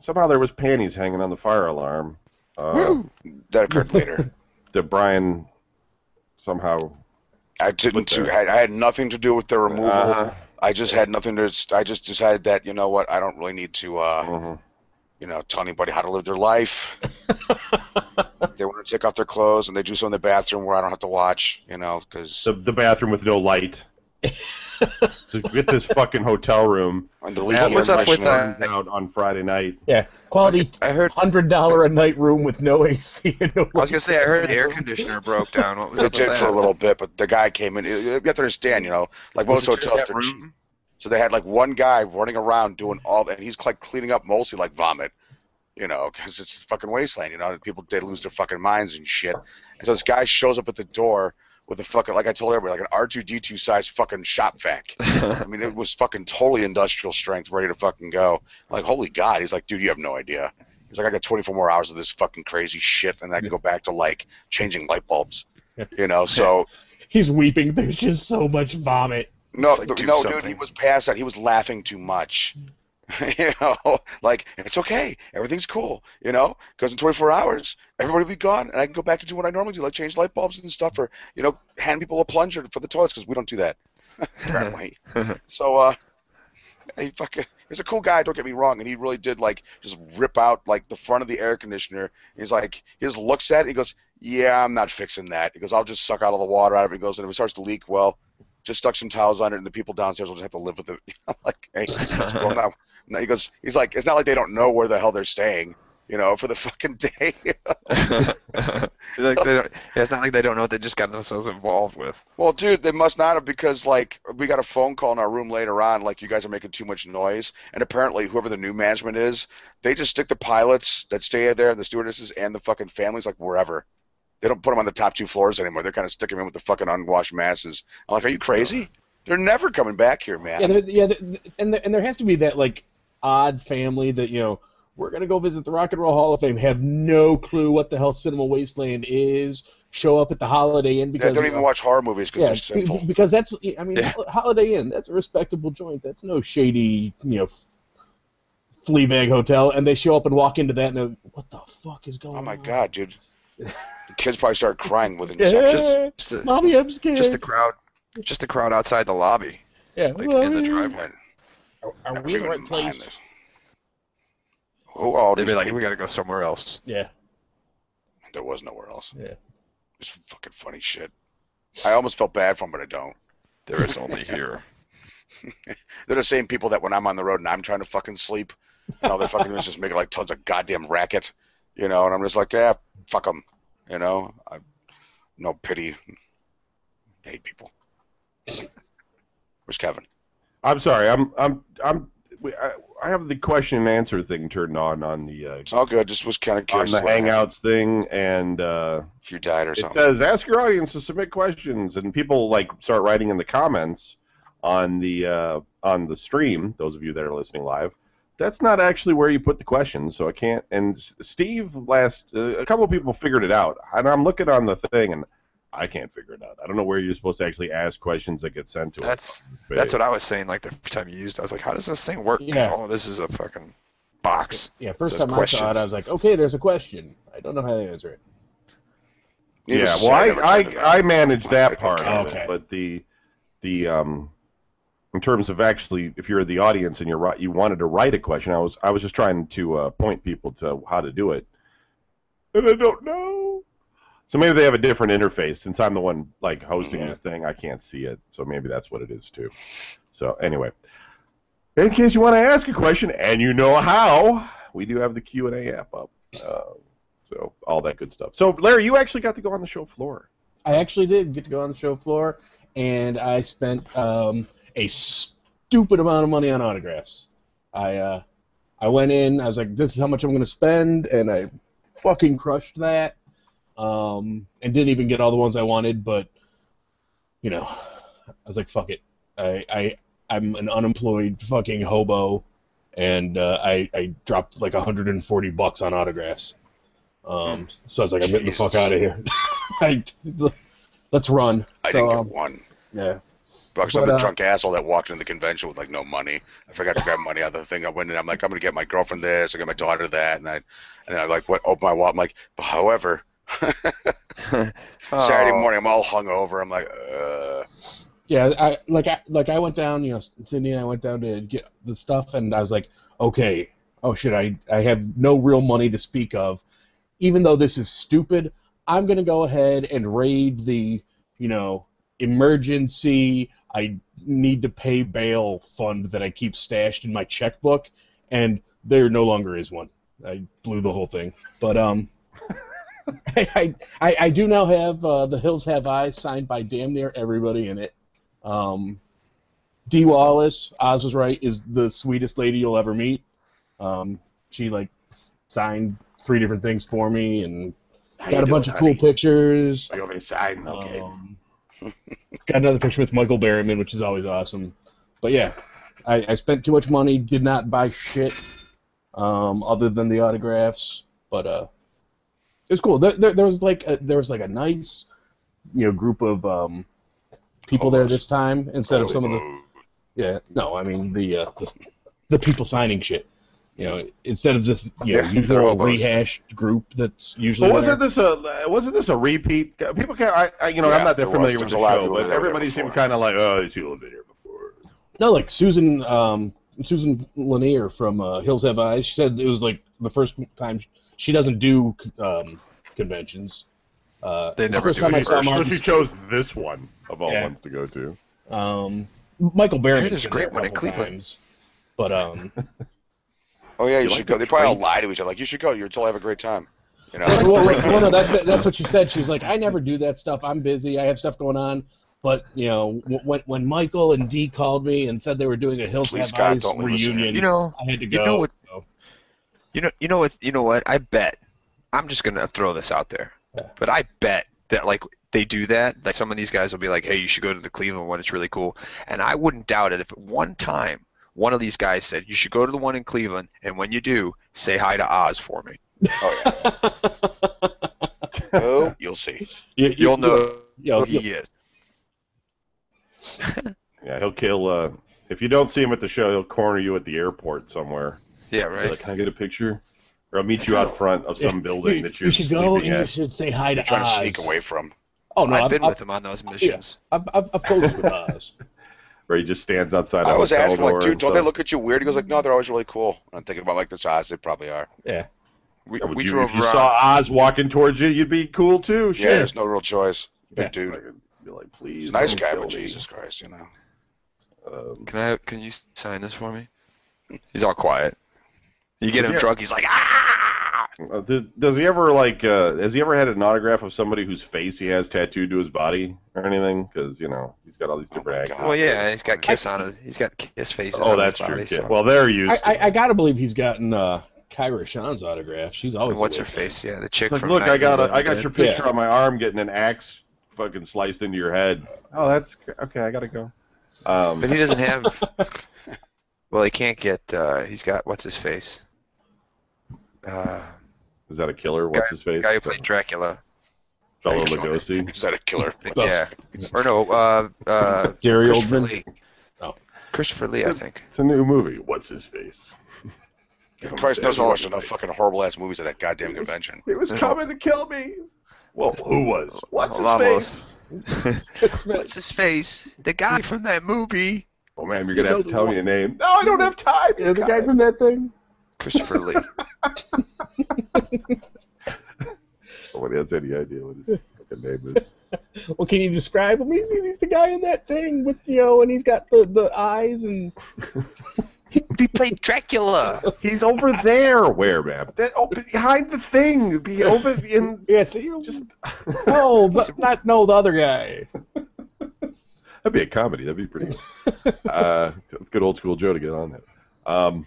Somehow there was panties hanging on the fire alarm. Uh, That occurred later. that Brian somehow. I didn't. What the- I, I had nothing to do with the removal. Uh-huh. I just had nothing to. I just decided that you know what, I don't really need to. uh Mhm. you know, tell anybody how to live their life. they want to take off their clothes and they do so in the bathroom where I don't have to watch, you know, because The, the bathroom with no light. Just get this fucking hotel room. and the Yeah, what's up with that? Out on Friday night. Yeah, quality I heard. hundred dollar a night room with no AC and no. I was gonna say I heard the air conditioner broke down. What was They up with did for a little bit, but the guy came in. You you have to understand, you know, like most Was it hotels, that they're cheap. room? so they had like one guy running around doing all, and he's like cleaning up mostly like vomit, you know, because it's fucking wasteland, you know. People they lose their fucking minds and shit. And so this guy shows up at the door with a fucking, like I told everybody, like an R2D2 size fucking shop vac. I mean, it was fucking totally industrial strength, ready to fucking go. Like, holy God. He's like, dude, you have no idea. He's like, I got 24 more hours of this fucking crazy shit, and I can go back to like changing light bulbs. You know, so He's weeping. There's just so much vomit. no, like, th- do no, dude, he was past that. He was laughing too much. you know, like it's okay, everything's cool. You know, because in 24 hours, everybody will be gone, and I can go back to do what I normally do, like change light bulbs and stuff, or you know, hand people a plunger for the toilets because we don't do that. Apparently. so, uh, he fucking, he's a cool guy. Don't get me wrong, and he really did like just rip out like the front of the air conditioner. He's like, he just looks at it. He goes, "Yeah, I'm not fixing that." He goes, "I'll just suck out all the water out of it." He goes, "And if it starts to leak, well." Just stuck some towels on it, and the people downstairs will just have to live with it. I'm like, hey, what's going on? No, he goes, he's like, it's not like they don't know where the hell they're staying, you know, for the fucking day. like they don't, yeah, it's not like they don't know what they just got themselves involved with. well, dude, they must not have because like we got a phone call in our room later on, like you guys are making too much noise, and apparently whoever the new management is, they just stick the pilots that stay there and the stewardesses and the fucking families like wherever. They don't put them on the top two floors anymore. They're kind of sticking them in with the fucking unwashed masses. I'm like, are you crazy? They're never coming back here, man. Yeah, yeah, there, and there, and there has to be that like odd family that you know we're gonna go visit the Rock and Roll Hall of Fame, have no clue what the hell Cinema Wasteland is, show up at the Holiday Inn They because don't you even know, watch horror movies because yeah, they're sinful. be- because that's I mean Yeah. Holiday Inn that's a respectable joint. That's no shady you know flea bag hotel, and they show up and walk into that and they're what the fuck is going oh on? Oh on? my god, dude. The kids probably start crying within Yeah. seconds. Just, just, the, Mommy, I'm scared. just the crowd, just the crowd outside the lobby, yeah, like in the driveway. Are, are we in the right place? mind this. Oh, oh, They'd be like, we gotta go somewhere else. Yeah, there was nowhere else. yeah. It's fucking funny shit. I almost felt bad for them, but I don't. There is only here. They're the same people that when I'm on the road and I'm trying to fucking sleep, and all they're fucking doing is just making like tons of goddamn racket, you know. And I'm just like, yeah, fuck them, you know. I no pity. hate people. Where's Kevin? I'm sorry. I'm I'm I'm. I, I have the question and answer thing turned on on the uh, It's all good. Just was kind of on the Hangouts thing, and uh, If you died or it something. says ask your audience to submit questions, and people like start writing in the comments on the uh, on the stream. Those of you that are listening live, that's not actually where you put the questions, so I can't. And Steve, last uh, a couple of people figured it out, and I'm looking on the thing, and I can't figure it out. I don't know where you're supposed to actually ask questions that get sent to us. That's that's what I was saying. Like the first time you used, it, I was like, how does this thing work? Yeah. All this is a fucking box. Yeah, first Says time I saw it. I was like, okay, there's a question. I don't know how to answer it. Needless yeah, well, I never I, checked it out. I manage that part Okay. of it, but the the um in terms of actually, if you're the audience and you're you wanted to write a question, I was I was just trying to uh, point people to how to do it, and I don't know. So maybe they have a different interface. Since I'm the one like hosting Mhm. the thing, I can't see it. So maybe that's what it is too. So anyway, in case you want to ask a question and you know how, we do have the Q and A app up. Uh, so all that good stuff. So Larry, you actually got to go on the show floor. I actually did get to go on the show floor, and I spent um, a stupid amount of money on autographs. I uh, I went in, I was like, this is how much I'm going to spend, and I fucking crushed that. Um, and didn't even get all the ones I wanted, but you know, I was like, fuck it. I I I'm an unemployed fucking hobo, and uh, I I dropped like 140 bucks on autographs. Um, so I was like, I'm getting the fuck out of here. I, let's run. I so, didn't get um, one. yeah. Because I'm But, the uh, drunk asshole that walked into the convention with like no money. I forgot to grab money out of the thing. I went in. I'm like, I'm gonna get my girlfriend this. I got my daughter that, and I, and then I like what open my wallet. I'm like, but however, Saturday Oh. morning I'm all hungover. I'm like, uh, Yeah, I like I like I went down, you know, Cindy and I went down to get the stuff, and I was like, okay, oh shit, I I have no real money to speak of, even though this is stupid. I'm gonna go ahead and raid the, you know, emergency. I need to pay bail fund that I keep stashed in my checkbook, and there no longer is one. I blew the whole thing, but um. I, I, I do now have uh, the Hills Have Eyes signed by damn near everybody in it. Um, Dee Wallace, Oz was right, is the sweetest lady you'll ever meet. Um, she like signed three different things for me and got a bunch of cool pictures. Are you inside? Okay. Um, got another picture with Michael Berryman, which is always awesome. But yeah, I, I spent too much money, did not buy shit um, other than the autographs. But uh, it was cool. There, there, there was like a, there was like a nice, you know, group of um, people there this time instead of some of the yeah. No, I mean the uh, the, the people signing shit. You know, instead of just you know Yeah, they're usual hobos. rehashed group that's usually But wasn't this a wasn't this a repeat? People can I, I you know Yeah, I'm not that familiar was. with the a show, but that were there everybody seemed kind of like oh these people have been here before. No, like Susan, um, Susan Lanier from uh, Hills Have Eyes. She said it was like the first time she doesn't do um, conventions. Uh, They the never first do time it I saw first. So she chose this one of all Yeah. ones to go to. um, Michael Berryman. Heard there's a great one in Cleveland. Times, but um, oh yeah, you, You should like go. the They probably all lie to each other. Like, you should go. You'll still have a great time. You know. well, well, well, no, that's that's what she said. She was like, I never do that stuff. I'm busy. I have stuff going on. But you know, when when Michael and Dee called me and said they were doing a Hills Please, Have God, Eyes don't leave us here. reunion, You know, I had to you go. know what- so. you know, you know what, you know what? I bet. I'm just gonna throw this out there, Yeah. but I bet that like they do that. Like some of these guys will be like, "Hey, you should go to the Cleveland one. It's really cool." And I wouldn't doubt it if at one time one of these guys said, "You should go to the one in Cleveland," and when you do, say hi to Oz for me. Oh yeah. oh, you'll see. You, you- You'll know you know, who he is. Yeah, he'll kill. Uh, if you don't see him at the show, he'll corner you at the airport somewhere. Yeah, right. Like, can I get a picture? Or I'll meet you out front of some building you, that you you're should go and sleeping you should say hi to You're trying Oz. to sneak away from. Oh no, I've I've, been I've, with him on those missions. I've, I've, I've coached with Oz. Where he just stands outside. I was hotel asking, like, dude, don't they look at you weird? He goes like, no, they're always really cool. And I'm thinking about like this Oz. They probably are. Yeah. We, Yeah, we you- drove if you around. saw Oz walking towards you, you'd be cool too. Yeah, there's no real choice. Big Yeah. dude. Be like, please. He's nice guy, but me. Jesus Christ, you know. Um, Can I? Can you sign this for me? He's all quiet. You get him Yeah. drunk, he's like, ah! Uh, does, does he ever like? Uh, has he ever had an autograph of somebody whose face he has tattooed to his body or anything? Because you know he's got all these Oh different my actors. Well, yeah, he's got kiss on his. He's got kiss faces. Oh, on that's his true. body, yeah. so- Well, they're used. I, to I. I gotta believe he's gotten uh, Kyra Sean's autograph. She's always. What's her face? Yeah, the chick like, from. look, I got a, Nightmare I got your picture Yeah. on my arm getting an axe fucking sliced into your head. Oh, that's okay. I gotta go. Um, But he doesn't have. well, he can't get. Uh, he's got what's his face. Uh, is that a killer? What's his the face? guy who played Dracula. Bela Killer. Lugosi. Is that a killer? Yeah. Or no, uh, uh, Gary Christopher Oldman. Lee. Oh. Christopher Lee, I think. It's a new movie. What's his face? Christ knows you watched enough fucking horrible ass movies at that goddamn convention. He was coming to kill me. Well, who was? What's his face? What's his face? The guy from that movie. Oh man, you're You gonna know have to tell one- me a name. No, I don't have time. Yeah, the guy from that thing. Christopher Lee. Oh, Nobody has any idea what his fucking name is. Well, can you describe him? He's, he's the guy in that thing with you know, and he's got the, the eyes and He played Dracula. He's over there. Where, man? That, oh, behind the thing. Be over in. yeah, see, Just oh, but not no the other guy. that'd be a comedy. That'd be pretty. Good. uh, it's good old school Joe to get on that. Um,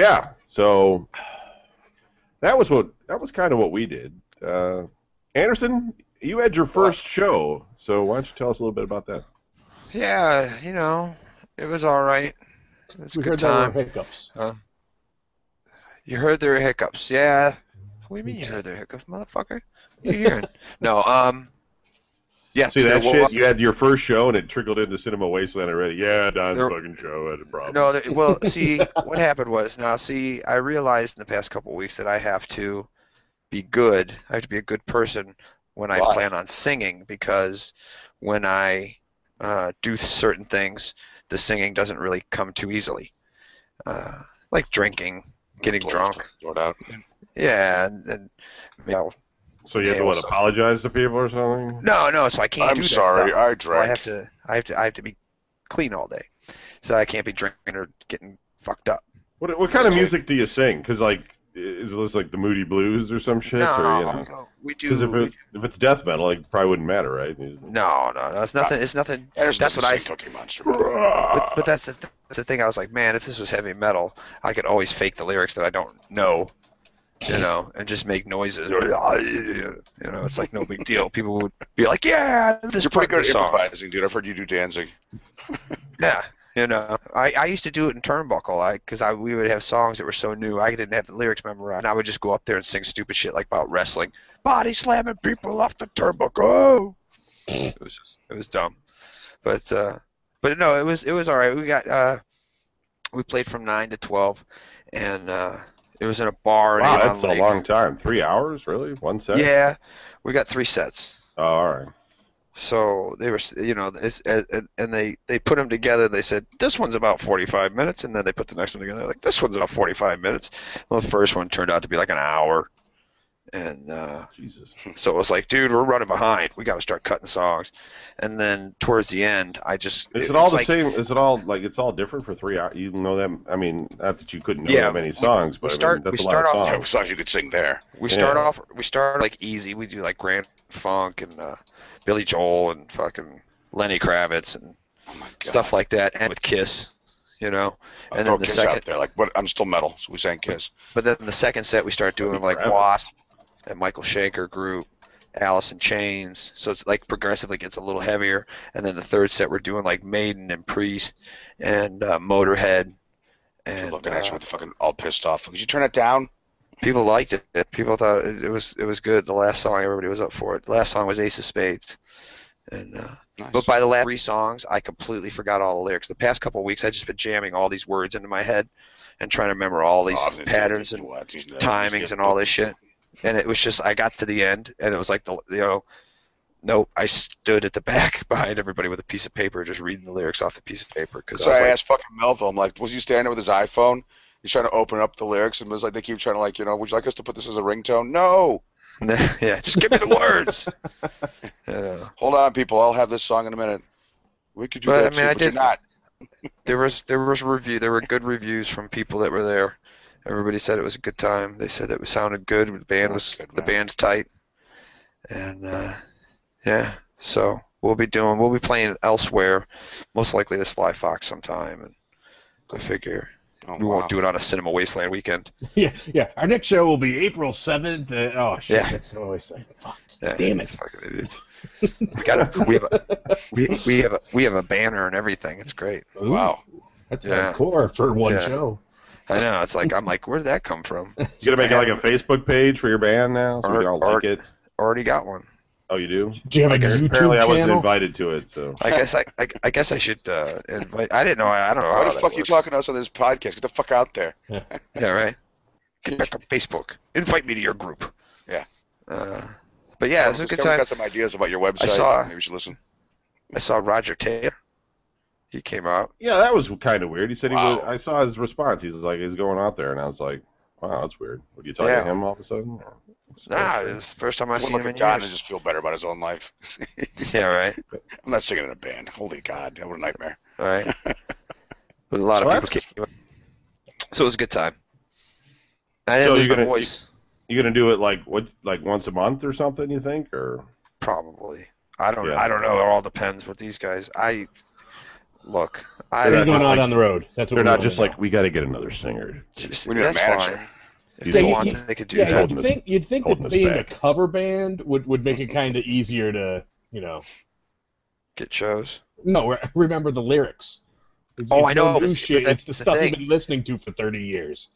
yeah. So that was what that was kind of what we did. Uh, Anderson, you had your first show, so why don't you tell us a little bit about that? Yeah, you know, it was all right. It was a We good heard time. there were hiccups. Huh? You heard there were hiccups. Yeah. What do you mean you heard there were hiccups, motherfucker? What are you hearing? no, um. Yeah. See that shit? well, You had your first show and it trickled into Cinema Wasteland already. Yeah, Don's There- fucking show had a problem. No, there, well, see, what happened was now, see, I realized in the past couple of weeks that I have to be good. I have to be a good person when I Why? plan on singing because when I uh, do certain things, the singing doesn't really come too easily. Uh, like drinking, getting drunk. Out. Yeah, and, and you know, so you have to what? so- apologize to people or something? no, no, so I can't I'm do that sorry. stuff. I Well, I have to, I have to, I have to be clean all day, so I can't be drinking or getting fucked up. What what kind of music do you sing? Because like, is this like the Moody Blues or some shit? no, or, you know? no, we do. Because if we it, if it's death metal, like it probably wouldn't matter, right? No, no, no. It's nothing. It's nothing. Anderson That's doesn't what I. sing Cookie Monster. But, but that's the that's the thing. I was like, man, if this was heavy metal, I could always fake the lyrics that I don't know, you know, and just make noises. You know, it's like no big deal. People would be like, yeah, this You're pretty good the at song. improvising, dude. I've heard you do dancing." Yeah, you know, I, I used to do it in Turnbuckle, I because I we would have songs that were so new, I didn't have the lyrics memorized, and I would just go up there and sing stupid shit like about wrestling, body slamming people off the turnbuckle. it was just it was dumb, but uh, but no, it was it was all right. We got uh, we played from nine to twelve, and uh, it was in a bar. Wow, that's a Lake. long time. Three hours, really? One set? Yeah, we got three sets. Oh, all right. So they were, you know, and, and they they put them together. They said this one's about 45 minutes, and then they put the next one together. Like this one's about 45 minutes. Well, the first one turned out to be like an hour, and uh, Jesus. so it was like, dude, we're running behind. We got to start cutting songs. And then towards the end, I just Is it was all the like, same? Is it all like it's all different for three hours? You know them? I mean, not that you couldn't know Yeah, that many songs, we but I start- mean, that's we a lot start off- Yeah, songs. songs you could sing there. We start off. We start like easy. We do like Grand Funk and uh, Billy Joel and fucking Lenny Kravitz and Oh stuff like that, and with Kiss, you know. And throw then the Kiss second- out there. Like, what? I'm still metal, so we sang Kiss. But then the second set we start doing like Kravitz. Wasp and Michael Schenker group, Alice in Chains. So it's like progressively gets a little heavier. And then the third set we're doing like Maiden and Priest and uh, Motorhead. And looking at you uh, with fucking all pissed off. Could you turn it down? people liked it. People thought it, it was it was good. The last song everybody was up for it. The last song was Ace of Spades. And uh, Nice. but by the last three songs, I completely forgot all the lyrics. The past couple weeks, I just been jamming all these words into my head and trying to remember all these Oh, patterns and timings and all this shit. And it was just I got to the end and it was like the you know nope I stood at the back behind everybody with a piece of paper just reading the lyrics off the piece of paper because So I I like asked fucking Melville, I'm like, was he standing there with his iPhone? He's trying to open up the lyrics, and it was like they keep trying to like, you know, would you like us to put this as a ringtone? No. yeah just give me the words. uh, Hold on, people. I'll have this song in a minute. We could do But, that I mean, too, I did- not. there was there was review there were good reviews from people that were there. Everybody said it was a good time. They said that it was sounded good. The band was good, the band's tight, and uh, yeah. So we'll be doing we'll be playing elsewhere, most likely the Sly Fox sometime, and I figure Oh, we wow. won't do it on a Cinema Wasteland weekend. Yeah, yeah. Our next show will be April seventh. Uh, oh shit, Yeah. that's always like fuck. Yeah, Damn it. fuck it, we got we have a we, we have a we have a banner and everything. It's great. Ooh, Wow. that's Yeah. hardcore for one Yeah. show. I know. It's like I'm like, where did that come from? You gonna make it like a Facebook page for your band now, so we Or- can all or- like it. Already got one. Oh, you do? Do you have a Apparently, YouTube I wasn't invited to it, so. I guess I, I, I guess I should uh, invite. I didn't know. I, I don't know. Why how the fuck are you talking to us on this podcast? Get the fuck out there. Yeah, yeah right. Get back on Facebook. Invite me to your group. Yeah. Uh, but yeah, it was a good guy's time. got some ideas about your website. I saw- Maybe we should listen. I saw Roger Taylor. He came out. Yeah, that was kind of weird. He said he Wow. was. I saw his response. He's like, he's going out there, and I was like, wow, that's weird. Would you talk Yeah. to him all of a sudden? Nah, it's the first time I've I seen look him at in Don and years. just feel better about his own life. Yeah, right. I'm not singing in a band. Holy God, what a nightmare. All right. But a lot of people can't. So it was a good time. I didn't So lose you're my gonna- voice. You are gonna do it like what, like once a month or something? You think, or Probably. I don't. Yeah. I don't know. It all depends with these guys. I look. I they're not going out like- on the road. That's what they're we're not just like we got to get another singer. just, We need a that's manager. fine. If He's they Yeah, you- want, you- they could do Yeah, that. holding you'd us- think you'd think that us being a cover band would, would make it kind of easier to you know Get shows. no remember the lyrics. It's, Oh, it's I know, no new but- shit. but It's the the stuff thing. you've been listening to for thirty years.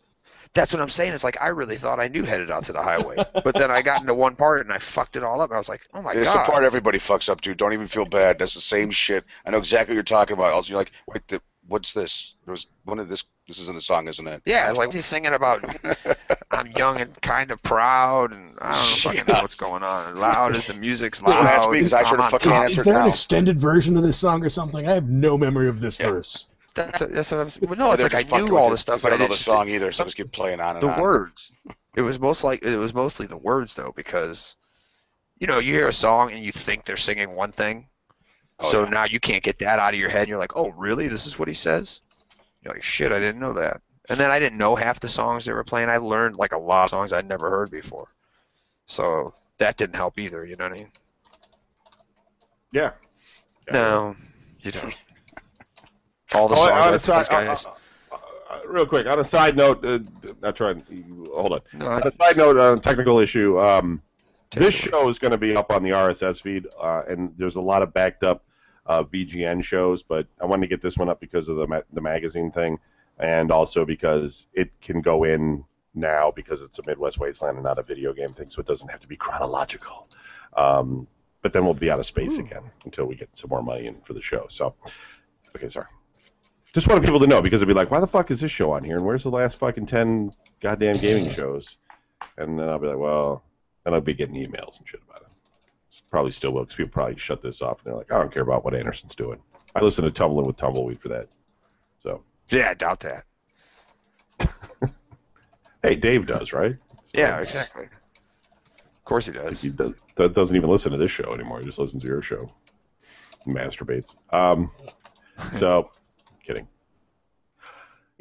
That's what I'm saying. It's like I really thought I knew headed out to the highway, but then I got into one part and I fucked it all up. And I was like, oh my it's god. It's the part everybody fucks up to. Don't even feel bad. That's the same shit. I know exactly what you're talking about. Also, you're like, wait, the, what's this? There was one of this. This is in the song, isn't it? Yeah, it's like he's singing about I'm young and kind of proud, and I don't fucking know Yeah. what's going on. Loud as the music's loud. that's because I should've fucking top. answered Is there an extended version of this song or something? I have no memory of this Yeah. verse. That's, that's what I'm saying. Well, no, it's like I knew all the stuff, but I don't know the song either, so I just keep playing on and the on. words. It was most like it was mostly the words though, because you know you hear a song and you think they're singing one thing, Oh, so yeah. now you can't get that out of your head. And you're like, oh really? This is what he says? You're like, shit, I didn't know that. And then I didn't know half the songs they were playing. I learned like a lot of songs I'd never heard before, so that didn't help either. You know what I mean? Yeah. No, you don't. All the Oh, songs on a that side, this guy has. uh, uh, uh, real quick, on a side note, uh, not trying. Hold on. No, On a side note, on a technical issue. Um, this show is going to be up on the RSS feed, uh, and there's a lot of backed up uh, VGN shows, but I wanted to get this one up because of the ma- the magazine thing, and also because it can go in now because it's a Midwest Wasteland and not a video game thing, so it doesn't have to be chronological. Um, but then we'll be out of space again until we get some more money in for the show. So, okay, sorry. Just wanted people to know because it'd be like, why the fuck is this show on here? And where's the last fucking ten goddamn gaming shows? And then I'll be like, well, then I'll be getting emails and shit about it. Probably still will because people probably shut this off and they're like, I don't care about what Anderson's doing. I listen to Tumbling with Tumbleweed for that. So, Yeah, I doubt that. hey, Dave does, right? Yeah, exactly. Of course he does. he does, that doesn't even listen to this show anymore. He just listens to your show. Masturbates. Um, so.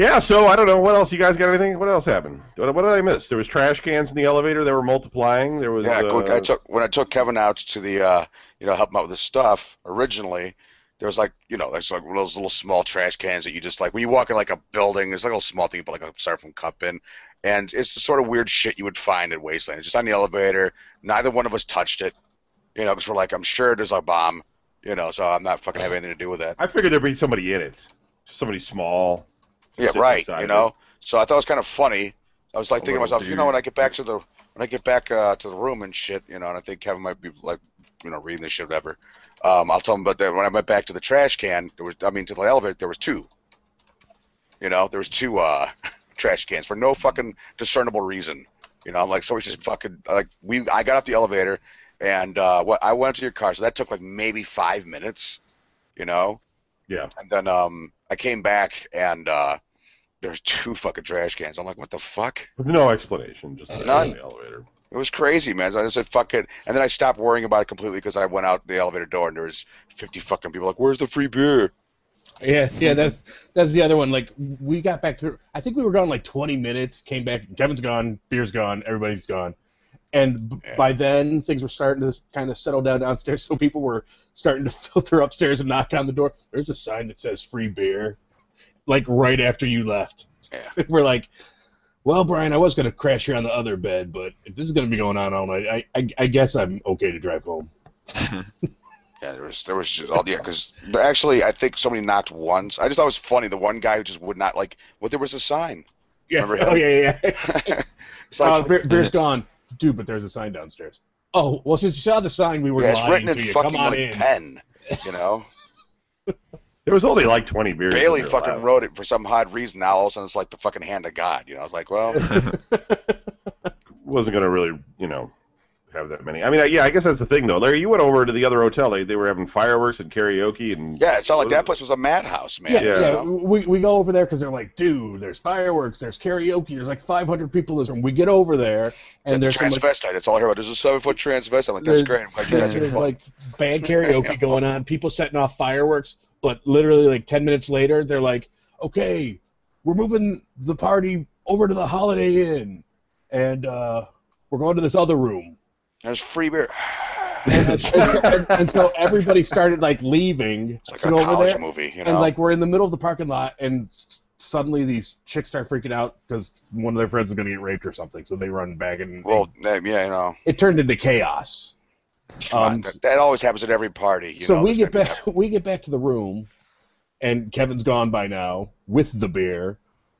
Yeah, so I don't know. What else? You guys got anything? What else happened? What, what did I miss? There was trash cans in the elevator. They were multiplying. There was. Yeah, uh, quick, I took when I took Kevin out to the uh, you know help him out with his stuff. Originally, there was like you know there's like those little small trash cans that you just like when you walk in like a building. There's like a little small thing you put like a styrofoam cup in, and it's the sort of weird shit you would find at Wasteland. It's just on the elevator. Neither one of us touched it, you know, because we're like I'm sure there's a bomb, you know, so I'm not fucking having anything to do with that. I figured there'd be somebody in it. Somebody small. Yeah, right. You know, so I thought it was kind of funny. I was like A thinking to myself, you know, when. I get back to the when I get back uh, to the room and shit, you know, and I think Kevin might be like, you know, reading this shit, whatever. Um, I'll tell him. about that. when I went back to the trash can, there was, I mean, to the elevator, there was two. You know, there was two uh, trash cans for no fucking discernible reason. You know, I'm like, so it's just fucking like we. I got off the elevator, and uh, what I went to your car, so that took like maybe five minutes. You know, Yeah. and then um, I came back and uh, there's two fucking trash cans. I'm like, what the fuck? With no explanation. Just sitting None. in the elevator. It was crazy, man. So I just said, fuck it. And then I stopped worrying about it completely because I went out the elevator door and there was 50 fucking people like, where's the free beer? Yeah, yeah, that's that's the other one. Like we got back to, I think we were gone like 20 minutes. Came back, Kevin's gone, beer's gone, everybody's gone, and b- Yeah. by then things were starting to kind of settle down downstairs. So people were starting to filter upstairs and knock on the door. There's a sign that says free beer, like right after you left. Yeah. we're like, well, Brian, I was gonna crash here on the other bed, but if this is gonna be going on all night, I I, I guess I'm okay to drive home. Yeah, there was there was just all yeah, because actually I think somebody knocked once. I just thought it was funny. The one guy who just would not like. Well, there was a sign. Yeah. Oh yeah, yeah. yeah. it's like uh, beer, beer's gone, dude. But there's a sign downstairs. Oh well, since you saw the sign, we were yeah, it's lying written to in you. fucking Come on like in. pen. You know, There was only like 20 beers. in Bailey there fucking left. wrote it for some odd reason. Now all of a sudden it's like the fucking hand of God. You know, I was like, well, Wasn't gonna really, you know, have that many. I mean, I- yeah, I guess that's the thing though. Larry, you went over to the other hotel. They, they were having fireworks and karaoke and Yeah, it sounded like that place was a madhouse, man. Yeah, Yeah. yeah. We, we go over there because they're like, dude, there's fireworks, there's karaoke, there's like 500 people in this room. We get over there, and there's some, like, transvestite. That's all I hear about. There's a seven foot transvestite. I'm like, that's great. I'm glad you guys there's, had like band karaoke going on, people setting off fireworks, but literally like 10 minutes later, they're like, okay, we're moving the party over to the Holiday Inn, and uh, we're going to this other room. There's free beer. And, so, and, and so everybody started like leaving It's like a college there. movie, you know. And like we're in the middle of the parking lot, and suddenly these chicks start freaking out because one of their friends is going to get raped or something. So they run back, and well, yeah, you know, it turned into chaos. Um, that, that always happens at every party. You so know, we get back, we get back to the room, and Kevin's gone by now with the beer.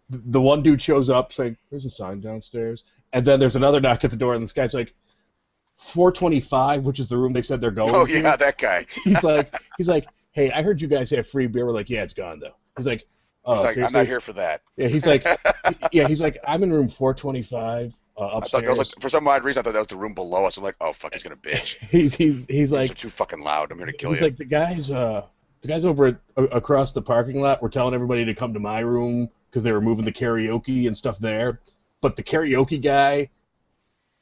The one dude shows up saying, "There's a sign downstairs," and then there's another knock at the door, and this guy's like, "425," which is the room they said they're going. Oh to. yeah, that guy. he's like, he's like, "Hey, I heard you guys have free beer." We're like, "Yeah, it's gone though." He's like, "Oh, He's like, I'm seriously?" not here for that. Yeah, he's like, yeah, he's like, I'm in room 425 uh, I thought upstairs. was like, for some odd reason, I thought that was the room below us. I'm like, oh fuck, he's gonna bitch. he's he's he's These are like, too fucking loud. I'm here to kill he's you. like the guys, uh, the guys over at, a- across the parking lot were telling everybody to come to my room because they were moving the karaoke and stuff there, but the karaoke guy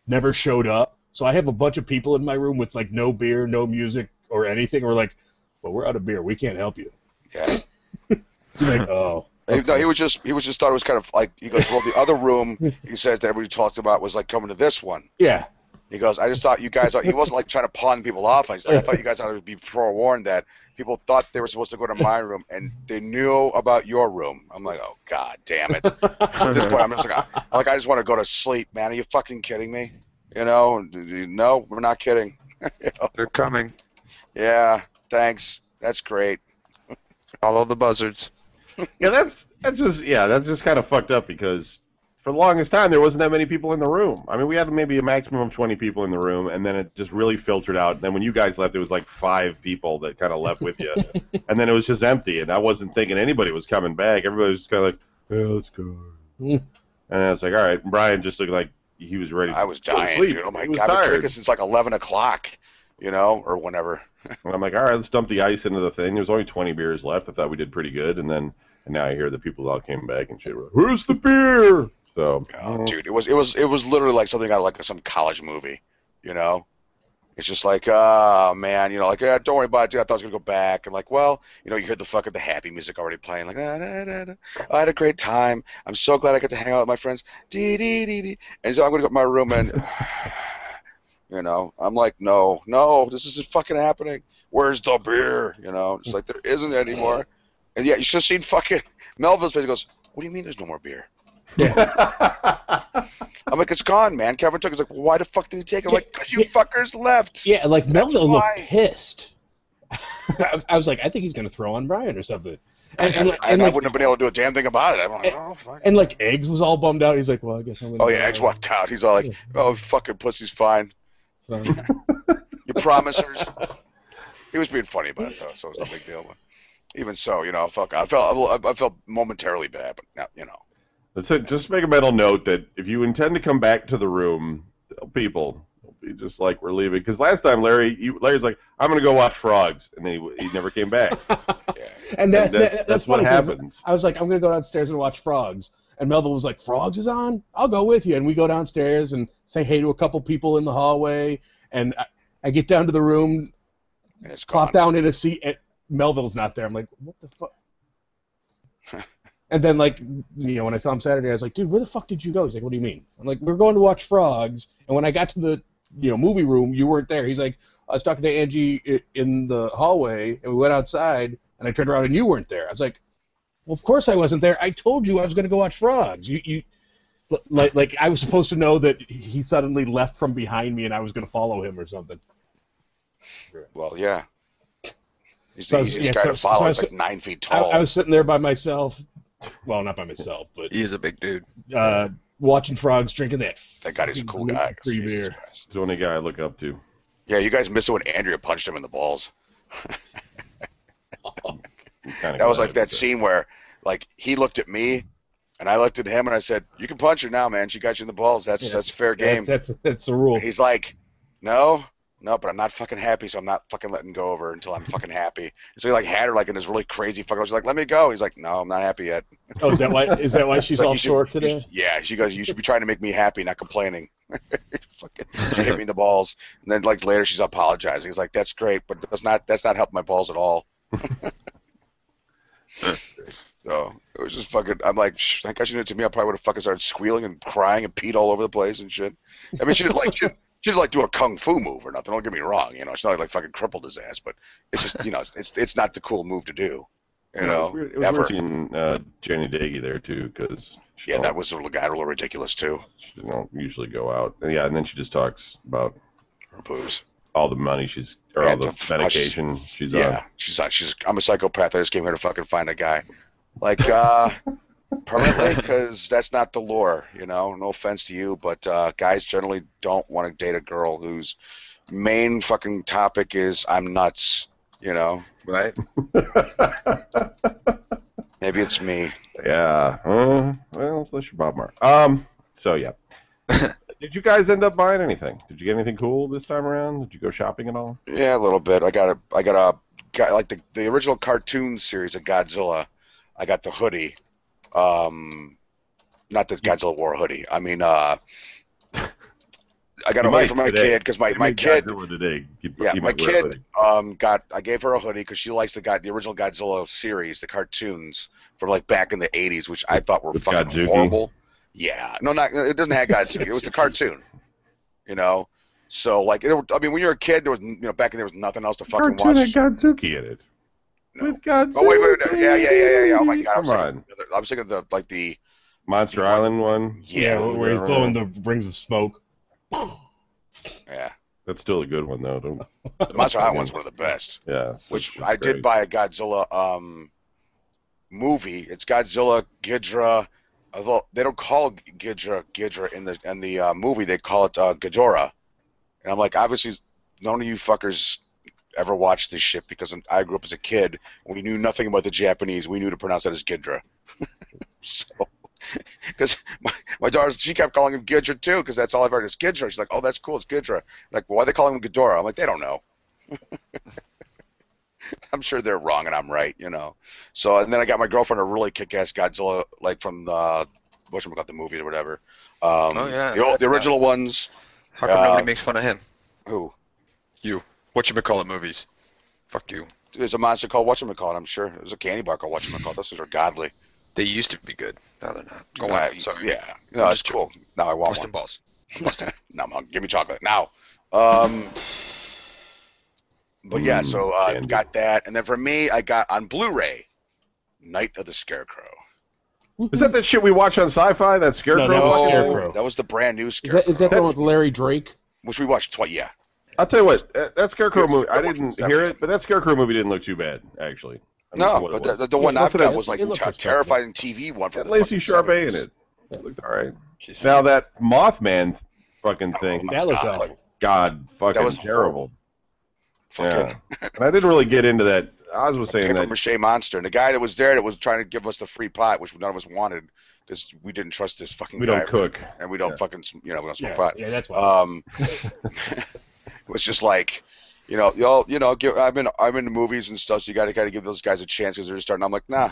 never showed up. So I have a bunch of people in my room with like no beer, no music or anything. We're like, well, we're out of beer. We can't help you. yeah. He's like, oh. He- No, he was just he was just thought it was kind of like he goes, well, the other room he says that everybody talked about was like coming to this one. yeah. He goes, I just thought you guys. Are, he wasn't like trying to pawn people off. He's like, I thought you guys ought to be forewarned that people thought they were supposed to go to my room and they knew about your room. I'm like, oh god damn it. At this point, I'm just like, I, I'm like, I just want to go to sleep, man. Are you fucking kidding me? You know? No, we're not kidding. You know? They're coming. Yeah, thanks. That's great. Follow the buzzards. yeah, that's that's just yeah, that's just kind of fucked up because for the longest time there wasn't that many people in the room. I mean, we had maybe a maximum of 20 people in the room, and then it just really filtered out. And then when you guys left, it was like five people that kind of left with you, and then it was just empty. And I wasn't thinking anybody was coming back. Everybody was just kind of like, yeah, let's go. Mm. And I was like, all right. And Brian just looked like he was ready. I was to go to dying, dude. Oh my god, I've been drinking since like 11 o'clock, you know, or whenever. And I'm like, all right, let's dump the ice into the thing. There's only 20 beers left. I thought we did pretty good, and then and now I hear the people all came back and shit. were like, Where's the beer? So, Oh, dude, it was it was it was literally like something out of like some college movie, you know. It's just like, oh man, you know, like, yeah, don't worry about it. Dude. I thought I was gonna go back, and like, well, you know, you heard the fucking the happy music already playing, like, ah, da, da, da. I had a great time. I'm so glad I got to hang out with my friends. Dee dee dee dee. And so I'm gonna go to my room and, you know, I'm like, no, no, this isn't fucking happening. Where's the beer? You know, it's like there isn't anymore. And yeah, you should have seen fucking Melville's face. He goes, what do you mean there's no more beer? I'm like, it's gone, man. Kevin took. it. He's like, why the fuck did he take it? I'm like, cause you Yeah. fuckers left. Yeah, like That's Melville looked why. pissed. I, I was like, I think he's gonna throw on Brian or something. And, and, And, like- and I wouldn't have been able to do a damn thing about it. I'm like, oh fuck. and like Eggs was all bummed out. He's like, well, I guess I'm gonna. Oh yeah, Eggs walked out. He's all like, oh fucking pussy's fine. Fine. You promisers. he was being funny about it though, so it was no big deal. But even so, you know, fuck, I felt I felt momentarily bad, but now, you know. That's it. Just make a mental note that if you intend to come back to the room, tell people don't be just like we're leaving. Because last time Larry, you, Larry's like, I'm gonna go watch frogs, and then he, he never came back. Yeah. and that, And that's, that- that's, what happens. I was like, I'm gonna go downstairs and watch Frogs. And Melville was like, Frogs is on? I'll go with you. And we go downstairs and say hey to a couple people in the hallway. And I, I get down to the room, And it's plop gone. down in a seat, and Melville's not there. I'm like, what the fuck? and then, like, you know, when I saw him Saturday, I was like, dude, where the fuck did you go? He's like, what do you mean? I'm like, we're going to watch Frogs. And when I got to the, you know, movie room, you weren't there. He's like, I was talking to Angie in the hallway, and we went outside, and I turned around and you weren't there. I was like, well, of course I wasn't there. I told you I was going to go watch Frogs. You, you, like, like I was supposed to know that he suddenly left from behind me, and I was going to follow him or something. Well, yeah. He's So I the easiest yeah, guy so- to follow. so I was- like nine feet I, tall. I was sitting there by myself. Well, not by myself, but He is a big dude. uh, watching frogs, drinking that. That guy is a cool guy. Free beer. Christ. He's the only guy I look up to. Yeah, you guys missed it when Andrea punched him in the balls. That was like that it's a- scene where, like, he looked at me, and I looked at him, and I said, "You can punch her now, man. She got you in the balls. That's Yeah. that's fair game." That's that's, that's the rule. He's like, no, no, but I'm not fucking happy, so I'm not fucking letting go of her until I'm fucking happy. So he like had her like in this really crazy fucking. She's like, let me go. He's like, no, I'm not happy yet. Oh, is that why? Is that why she's like, all you should- sore today? should- yeah, she goes, you should be trying to make me happy, not complaining. fucking, she hit me in the balls, and then like later she's apologizing. He's like, that's great, but that's not that's not helping my balls at all. so it was just fucking. I'm like, thank God she did it to me. I probably would have fucking started squealing and crying and peed all over the place and shit. I mean, she didn't like she, she didn't like do a kung fu move or nothing. Don't get me wrong. You know, it's not like fucking crippled his ass, but it's just you know, it's it's not the cool move to do. You Yeah, know, it was weird, it was ever. seeing uh, Jenny Daggy there too, because Yeah, that was a little, got a little ridiculous too. she don't usually go out. And yeah, and then she just talks about Her booze. all the money she's or all And the the- medication she's Yeah, on. she's not. She's. I'm a psychopath. I just came here to fucking find a guy, like uh, permanently, because that's not the lore. You know, no offense to you, but uh, guys generally don't want to date a girl whose main fucking topic is I'm nuts. You know, Right? maybe it's me. yeah. Uh, well, unless you're Bob Mark. Um. So yeah. Did you guys end up buying anything? Did you get anything cool this time around? Did you go shopping at all? Yeah, a little bit. I got a. I got a. Got, like the the original cartoon series of Godzilla. I got the hoodie. Um, not the Godzilla War hoodie. I mean, uh, I got You a hoodie for my today. kid because my You my kid. Godzilla today. You- Yeah, my might wear a kid um got I gave her a hoodie because she likes the God, the original Godzilla series, the cartoons from like back in the '80s, which I thought were With fucking Godzooky? horrible. Yeah, no, not it doesn't have Godzilla. it was a cartoon, you know. So like, it, I mean, when you're a kid, there was you know back then there was nothing else to fucking Cartoon watch. had Godzooky in it. No. With Godzooky. Oh wait, wait, wait, yeah, yeah, yeah, yeah, yeah. Oh my god, I Come was, thinking, on. of the I was thinking of the like the Monster Island one. yeah, where he's yeah. blowing the rings of smoke. yeah. That's still a good one though. Don't, The Monster High one's one of the best. yeah. which that's I did buy a Godzilla um movie. It's Godzilla Ghidra. Although they don't call Ghidra Ghidra in the in the uh, movie, they call it uh, Ghidorah. And I'm like, obviously, none of you fuckers ever watched this shit because I grew up as a kid. We knew nothing about the Japanese. We knew to pronounce that as Gidra. so, because my, my daughter, she kept calling him Gidra too, because that's all I've heard is Gidra. She's like, oh, that's cool, it's Ghidra. Like, why are they calling him Ghidorah? I'm like, they don't know. I'm sure they're wrong and I'm right, you know. So and then I got my girlfriend a really kick-ass Godzilla, like from the what's got the movie or whatever. Um, Oh, yeah. the, the original ones. How come Uh, nobody makes fun of him? Who? You call it movies? Fuck you. There's a monster called whatchamacallit, I'm sure. There's a candy bar called whatchamacallit. Those things are godly. They used to be good. Now they're not. Go Uh, on. Sorry. Yeah. No, I'm that's just cool. Now I want Busting one. balls. Busting. no, Mom, give me chocolate now. Um, but yeah, so uh, candy. got that, and then for me, I got on Blu-ray, Night of the Scarecrow. Is that that shit we watch on Sci-Fi? That Scarecrow. No, that was Scarecrow. That was the brand new Is Scarecrow, that, is that the one with Larry Drake? which we watched twice. Yeah, I'll tell you what. That, that Scarecrow movie. I didn't hear it, but that Scarecrow movie didn't look too bad actually. I mean, no, but the, the, the one Yeah, I've got I- was like it looked ter- respectable. terrifying TV one. Had From the Lacey fucking Chabert in 70s. it. It looked all right. Jeez. Now that Mothman fucking thing, my That looked God. awful. God, fucking was terrible. Fucking Yeah. And I didn't really get into that. Oz was saying paper that. mache monster, and the guy that was there that was trying to give us the free pot, which none of us wanted, because we didn't trust this fucking We guy, don't cook. and we don't Yeah. fucking you know we don't smoke Yeah, pot. yeah, that's why. um, it was just like, you know, y'all, you know, give, I'm in, I'm into movies and stuff, so you got to kind of give those guys a chance because they're just starting. I'm like, nah,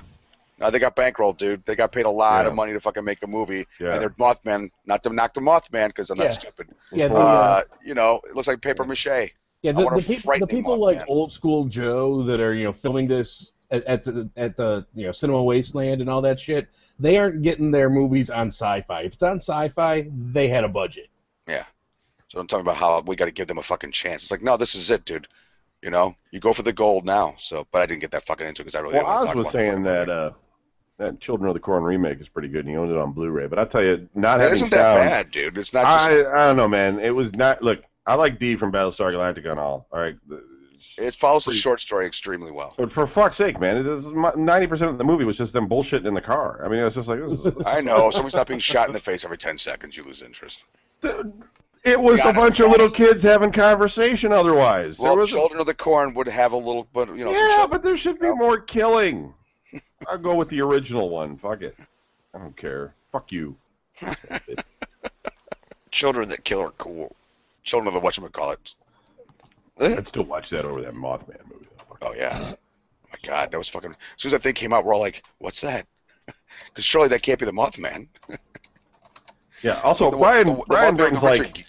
no, they got bankrolled, dude. They got paid a lot Yeah. of money to fucking make a movie, Yeah. and they're Mothman, not to knock the Mothman because I'm Yeah. not stupid. yeah, uh, Uh, you know, it looks like paper mache. yeah, the, the a people, the people Mothman. like old school Joe that are you know filming this at, at the at the you know Cinema Wasteland and all that shit. They aren't getting their movies on Sci-Fi. If it's on Sci-Fi, they had a budget. So I'm talking about how we got to give them a fucking chance. It's like, no, this is it, dude. You know, you go for the gold now. So, but I didn't get that fucking into because I really Well, Oz was saying that uh, that Children of the Corn remake is pretty good, and he owned it on Blu-ray. But I tell you, not That having isn't that bad, dude. It's not just. I I don't know, man. It was not. Look, I like Dee from Battlestar Galactica and all. All right, It follows the short story extremely well. but for fuck's sake, man, it is ninety percent of the movie was just them bullshitting in the car. I mean, it was just like this. Is, I know. Someone's not being shot in the face every 10 seconds. You lose interest. It was a bunch of little it. kids having conversation. Otherwise, there Well, was a- Children of the Corn would have a little, but you know, yeah, but there should be more killing. I'll go with the original one. Fuck it. I don't care. Fuck you. Children that kill are cool. Children of the whatchamacallit. I'd still watch that over that Mothman movie. Though. Oh yeah. my God, that was fucking. As soon as that thing came out, we're all like, "What's that?" Because surely that can't be the Mothman. Yeah. Also, The- Brian the- the Brian brings like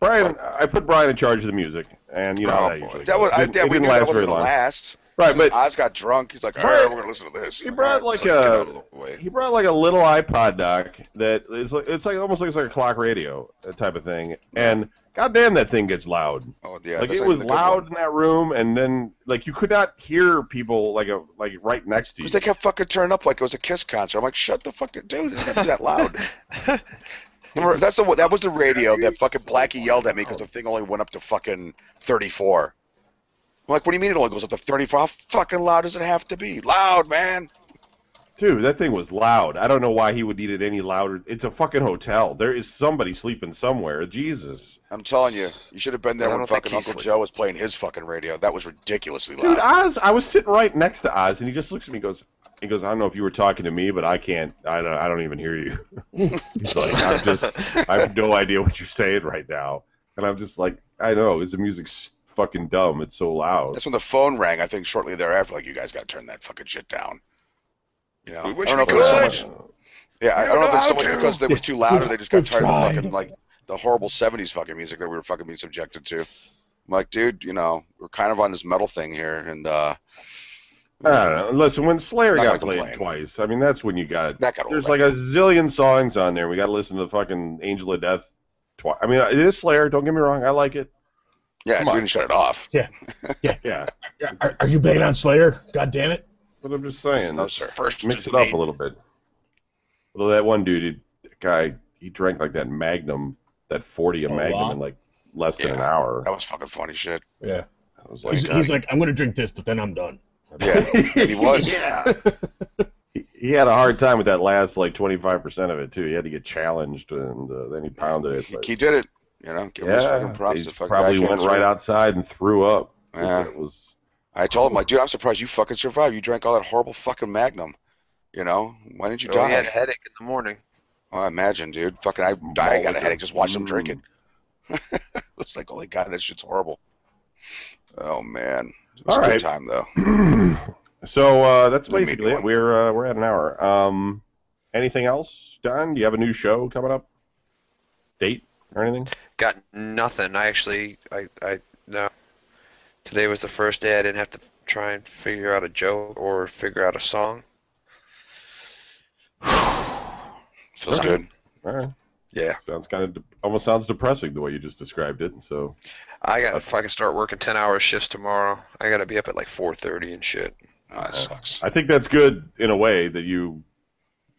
Brian. I put Brian in charge of the music, and you know how Oh, that boy. usually. that was. I, It didn't- yeah, it we didn't knew that last very long. last. Right, but Oz got drunk. He's like, all right, we're gonna listen to this." he brought like So a of the way. he brought like a little iPod dock that is like it's like almost looks like a clock radio uh, type of thing, and goddamn that thing gets loud. Oh yeah, like it was even the good loud one. in that room, and then like you could not hear people like a like right next to you. Because they kept fucking turning up like it was a Kiss concert. I'm like, shut the fuck up, dude. It's not that loud. Remember, that's the that was the radio that fucking Blackie yelled at me because the thing only went up to fucking 34. I'm like, what do you mean it only goes up to 34? How fucking loud does it have to be? Loud, man. Dude, that thing was loud. I don't know why he would need it any louder. It's a fucking hotel. There is somebody sleeping somewhere. Jesus. I'm telling you, you should have been there I when fucking Uncle sleeping. Joe was playing his fucking radio. That was ridiculously loud. Dude. Oz, I was sitting right next to Oz, and he just looks at me and goes, he goes, I don't know if you were talking to me, but I can't, I don't, I don't even hear you. He's like, I'm just, I have no idea what you're saying right now. And I'm just like, I know, is the music's fucking dumb. It's so loud. That's when the phone rang. I think shortly thereafter, like you guys got to turn that fucking shit down. You know, We wish I don't know we if it was so could. much. Yeah, I, I don't know if don't it's so much because it was too loud or they just got tired of tried. fucking like the horrible '70s fucking music that we were fucking being subjected to. I'm like, dude, you know, we're kind of on this metal thing here, and uh, I don't know. Listen, when Slayer Not got gonna played complain. twice, I mean, that's when you got that got old. There's I like a zillion songs on there. We got to listen to the fucking Angel of Death twice. I mean, it is Slayer. Don't get me wrong. I like it. yeah, come we on. didn't shut it off. Yeah, Are, are you banging on Slayer? God damn it! but I'm just saying, No, sir. First mix it up a little bit. Although that one dude, he, that guy, he drank like that Magnum, that 40 a Oh, Magnum wow. in like less than an Yeah. hour. That was fucking funny shit. Yeah, I was he's, he's like, I'm gonna drink this, but then I'm done. Yeah, and he was. yeah. He, he had a hard time with that last like 25% of it too. He had to get challenged, and uh, then he pounded it. He, but- he did it. You know, give yeah, fucking props. he probably went through. right outside and threw up. Yeah. It was I told him, like, dude, I'm surprised you fucking survived. You drank all that horrible fucking Magnum. You know, why didn't you Oh, he die? had a headache in the morning. Oh, I imagine, dude. Fucking, I, I got a headache just watching them drink it. Mm. it's like, holy god, that shit's horrible. Oh man, it was All a right. good time though. so uh, that's Let me basically it. We're uh, we're at an hour. Um, anything else, Don? Do you have a new show coming up? Date or anything? Got nothing. I actually, I, I, no. Today was the first day I didn't have to try and figure out a joke or figure out a song. Feels Okay. good. All right. Yeah, Sounds kind of de- almost sounds depressing the way you just described it. So I got. If I can start working ten hour shifts tomorrow, I gotta be up at like four thirty and shit. Oh, that sucks. I think that's good in a way that you,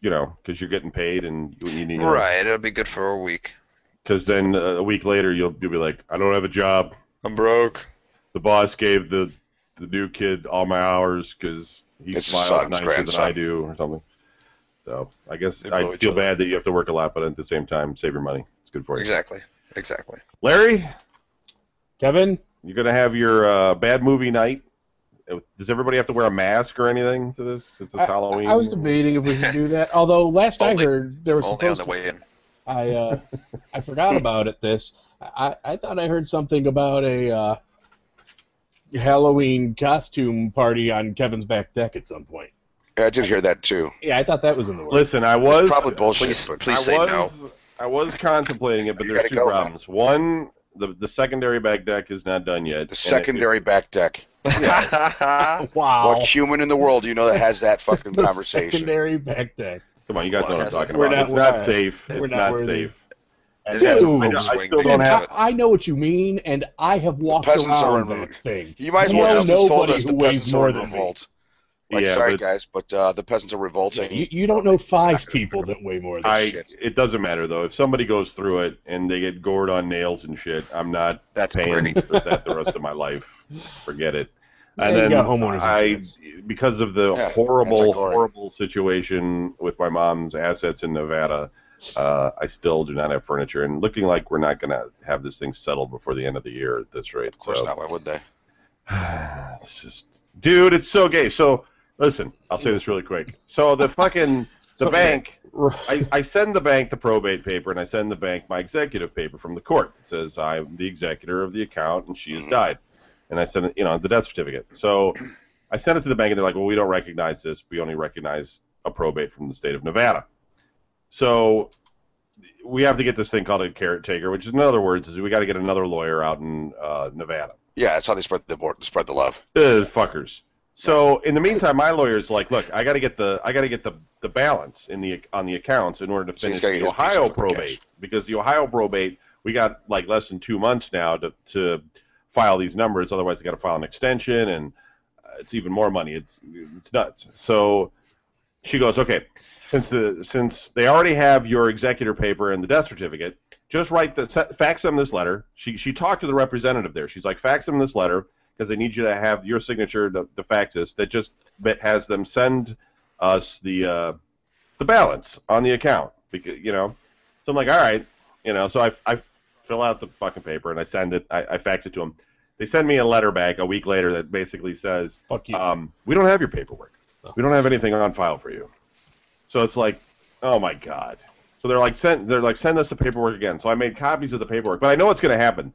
you know, because you're getting paid and you, you need Right, it'll be good for a week. Because then uh, a week later you'll you'll be like, I don't have a job. I'm broke. The boss gave the the new kid all my hours because he It's smiles son's nicer than. I do or something. So I guess I feel other. bad that you have to work a lot, but at the same time save your money. It's good for you. Exactly. Exactly. Larry, Kevin, you're gonna have your uh, bad movie night. Uh, Does everybody have to wear a mask or anything to this? Since it's I, Halloween. I was debating if we should do that. Although last Only- I heard there was Only on the way in. I uh, I forgot about it. This I I thought I heard something about a uh, Halloween costume party on Kevin's back deck at some point. Yeah, I did hear that too. Yeah, I thought that was in the works. Listen, I was Probably bullshit. Please, but please I say was, no. I was contemplating it, but You there's two go, man. problems. One, the the secondary back deck is not done yet. and The it- secondary back deck. Wow. What human in the world do you know that has that fucking the conversation? secondary back deck. Come on, you guys know what I'm talking we're about. not- it's not not- safe. we're It's not not safe. Dude. has a I big still don't to it. have- I, I know what you mean, and I have walked peasants are around that thing. You might as well just have told nobody us the who weighs peasants more are in than me. Revolt. Like, yeah, sorry but guys, but uh, the peasants are revolting. You, you don't know five people that weigh more than I, shit. it doesn't matter though. If somebody goes through it and they get gored on nails and shit, I'm not That's paying great. for that the rest of my life. Forget it. Yeah, And you then homeowners I, insurance. because of the Yeah, horrible, horrible situation with my mom's assets in Nevada, uh, I still do not have furniture, and looking like we're not going to have this thing settled before the end of the year at this rate. Of course so. not. Why would they? it's just, dude, it's so gay. So listen, I'll say this really quick. So the fucking the bank. I, I send the bank the probate paper, and I send the bank my executive paper from the court. It says I'm the executor of the account, and she has Mhm. died. And I send it, you know, the death certificate. So I sent it to the bank, and they're like, "Well, we don't recognize this. We only recognize a probate from the state of Nevada." So we have to get this thing called a caretaker, which in other words is we got to get another lawyer out in uh, Nevada. Yeah, that's how they spread the board, spread the love. Uh, fuckers. So in the meantime, my lawyer's like, look, I got to get the I got to get the the balance in the on the accounts in order to finish the get his piece Ohio probate cash. because the Ohio probate we got like less than two months now to to file these numbers. Otherwise, they got to file an extension, and uh, it's even more money. It's it's nuts. So she goes, okay, since the since they already have your executor paper and the death certificate, just write the fax them this letter. She she talked to the representative there. She's like, fax them this letter because they need you to have your signature to, to fax this. That just that has them send us the uh, the balance on the account because you know. So I'm like, all right, you know. So I I fill out the fucking paper and I send it. I, I fax it to them. They send me a letter back a week later that basically says, Fuck you. um, we don't have your paperwork. We don't have anything on file for you. So it's like, oh my god. So they're like, send they're like, send us the paperwork again. So I made copies of the paperwork, but I know what's going to happen.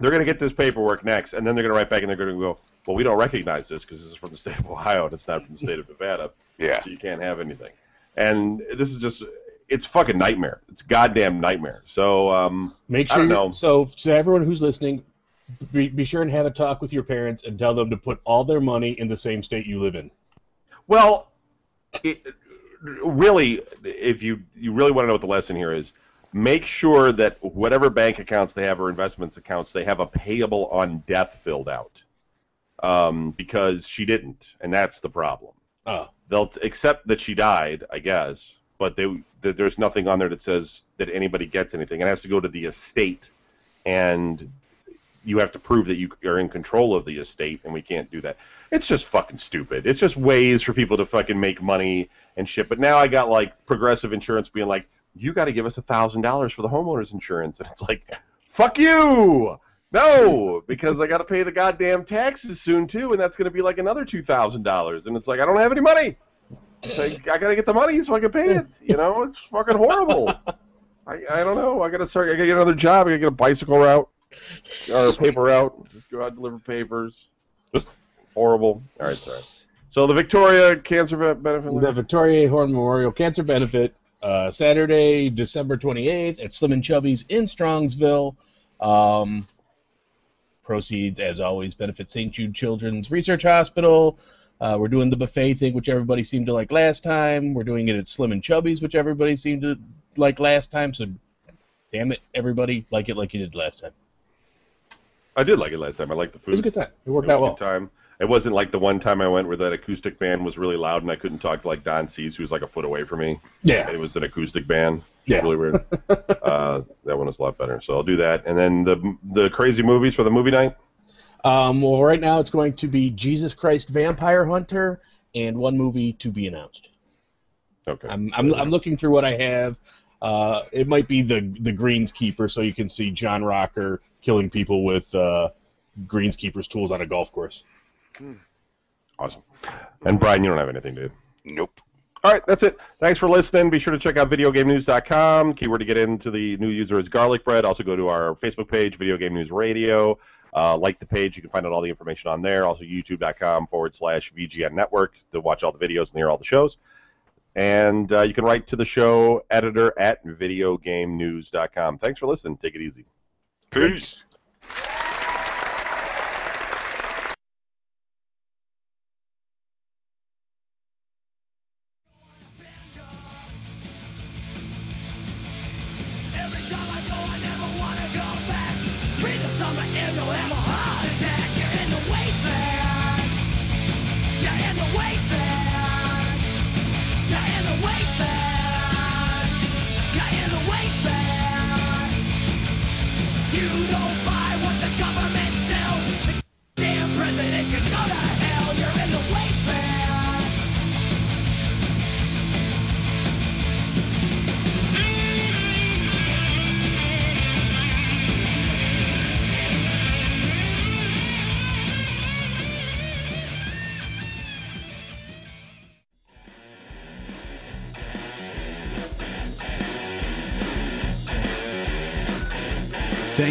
They're going to get this paperwork next, and then they're going to write back and they're going to go, well, we don't recognize this because this is from the state of Ohio and it's not from the state of Nevada, Yeah. so you can't have anything. And this is just, it's fucking nightmare. It's goddamn nightmare. So um, Make I sure. don't you- know. So, to everyone who's listening, be, be sure and have a talk with your parents and tell them to put all their money in the same state you live in. Well, it, really, if you you really want to know what the lesson here is, make sure that whatever bank accounts they have or investments accounts they have a payable on death filled out, um, because she didn't, and that's the problem. Oh, They'll t- accept that she died, I guess, but they that there's nothing on there that says that anybody gets anything. It has to go to the estate, and you have to prove that you are in control of the estate, and we can't do that. It's just fucking stupid. It's just ways for people to fucking make money and shit. But now I got like Progressive Insurance being like, you got to give us a thousand dollars for the homeowners insurance, and it's like, fuck you. No, because I got to pay the goddamn taxes soon too, and that's going to be like another two thousand dollars, and it's like I don't have any money. It's like, I got to get the money so I can pay it. You know, it's fucking horrible. I, I don't know. I got to start. I got to get another job. I got to get a bicycle route or a paper route. Just go out and deliver papers. Just horrible. All right, sorry. So the Victoria Cancer Benefit. the Victoria Horn Memorial Cancer Benefit, uh, Saturday, December 28th at Slim and Chubby's in Strongsville. Um, proceeds, as always, benefit St. Jude Children's Research Hospital. Uh, we're doing the buffet thing, which everybody seemed to like last time. We're doing it at Slim and Chubby's, which everybody seemed to like last time. So, damn it, everybody, like it like you did last time. I did like it last time. I liked the food. It was a good time. It worked It was out a well. good time. It wasn't like the one time I went where that acoustic band was really loud and I couldn't talk to like Don Cease, who was like a foot away from me. Yeah. It was an acoustic band. Yeah. really weird. uh, that one was a lot better. So I'll do that. And then the the crazy movies for the movie night. Um, well, right now it's going to be Jesus Christ Vampire Hunter and one movie to be announced. Okay. I'm, I'm, I'm looking through what I have. Uh, it might be the the Greenskeeper, so you can see John Rocker killing people with uh, Greenskeeper's tools on a golf course. Awesome. And Brian, you don't have anything, dude. Nope. All right, that's it. Thanks for listening. Be sure to check out videogamenews.com. Keyword to get into the new user is garlic bread. Also go to our Facebook page, Video Game News Radio. Uh, like the page. You can find out all the information on there. Also youtube.com forward slash VGN Network to watch all the videos and hear all the shows. And uh, you can write to the show editor at videogamenews.com. Thanks for listening. Take it easy. Peace. Every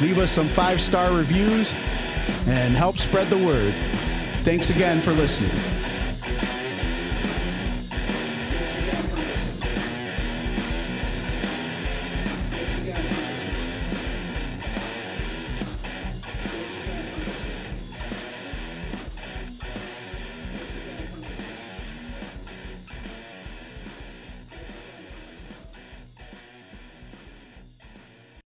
Leave us some five star reviews and help spread the word. Thanks again for listening.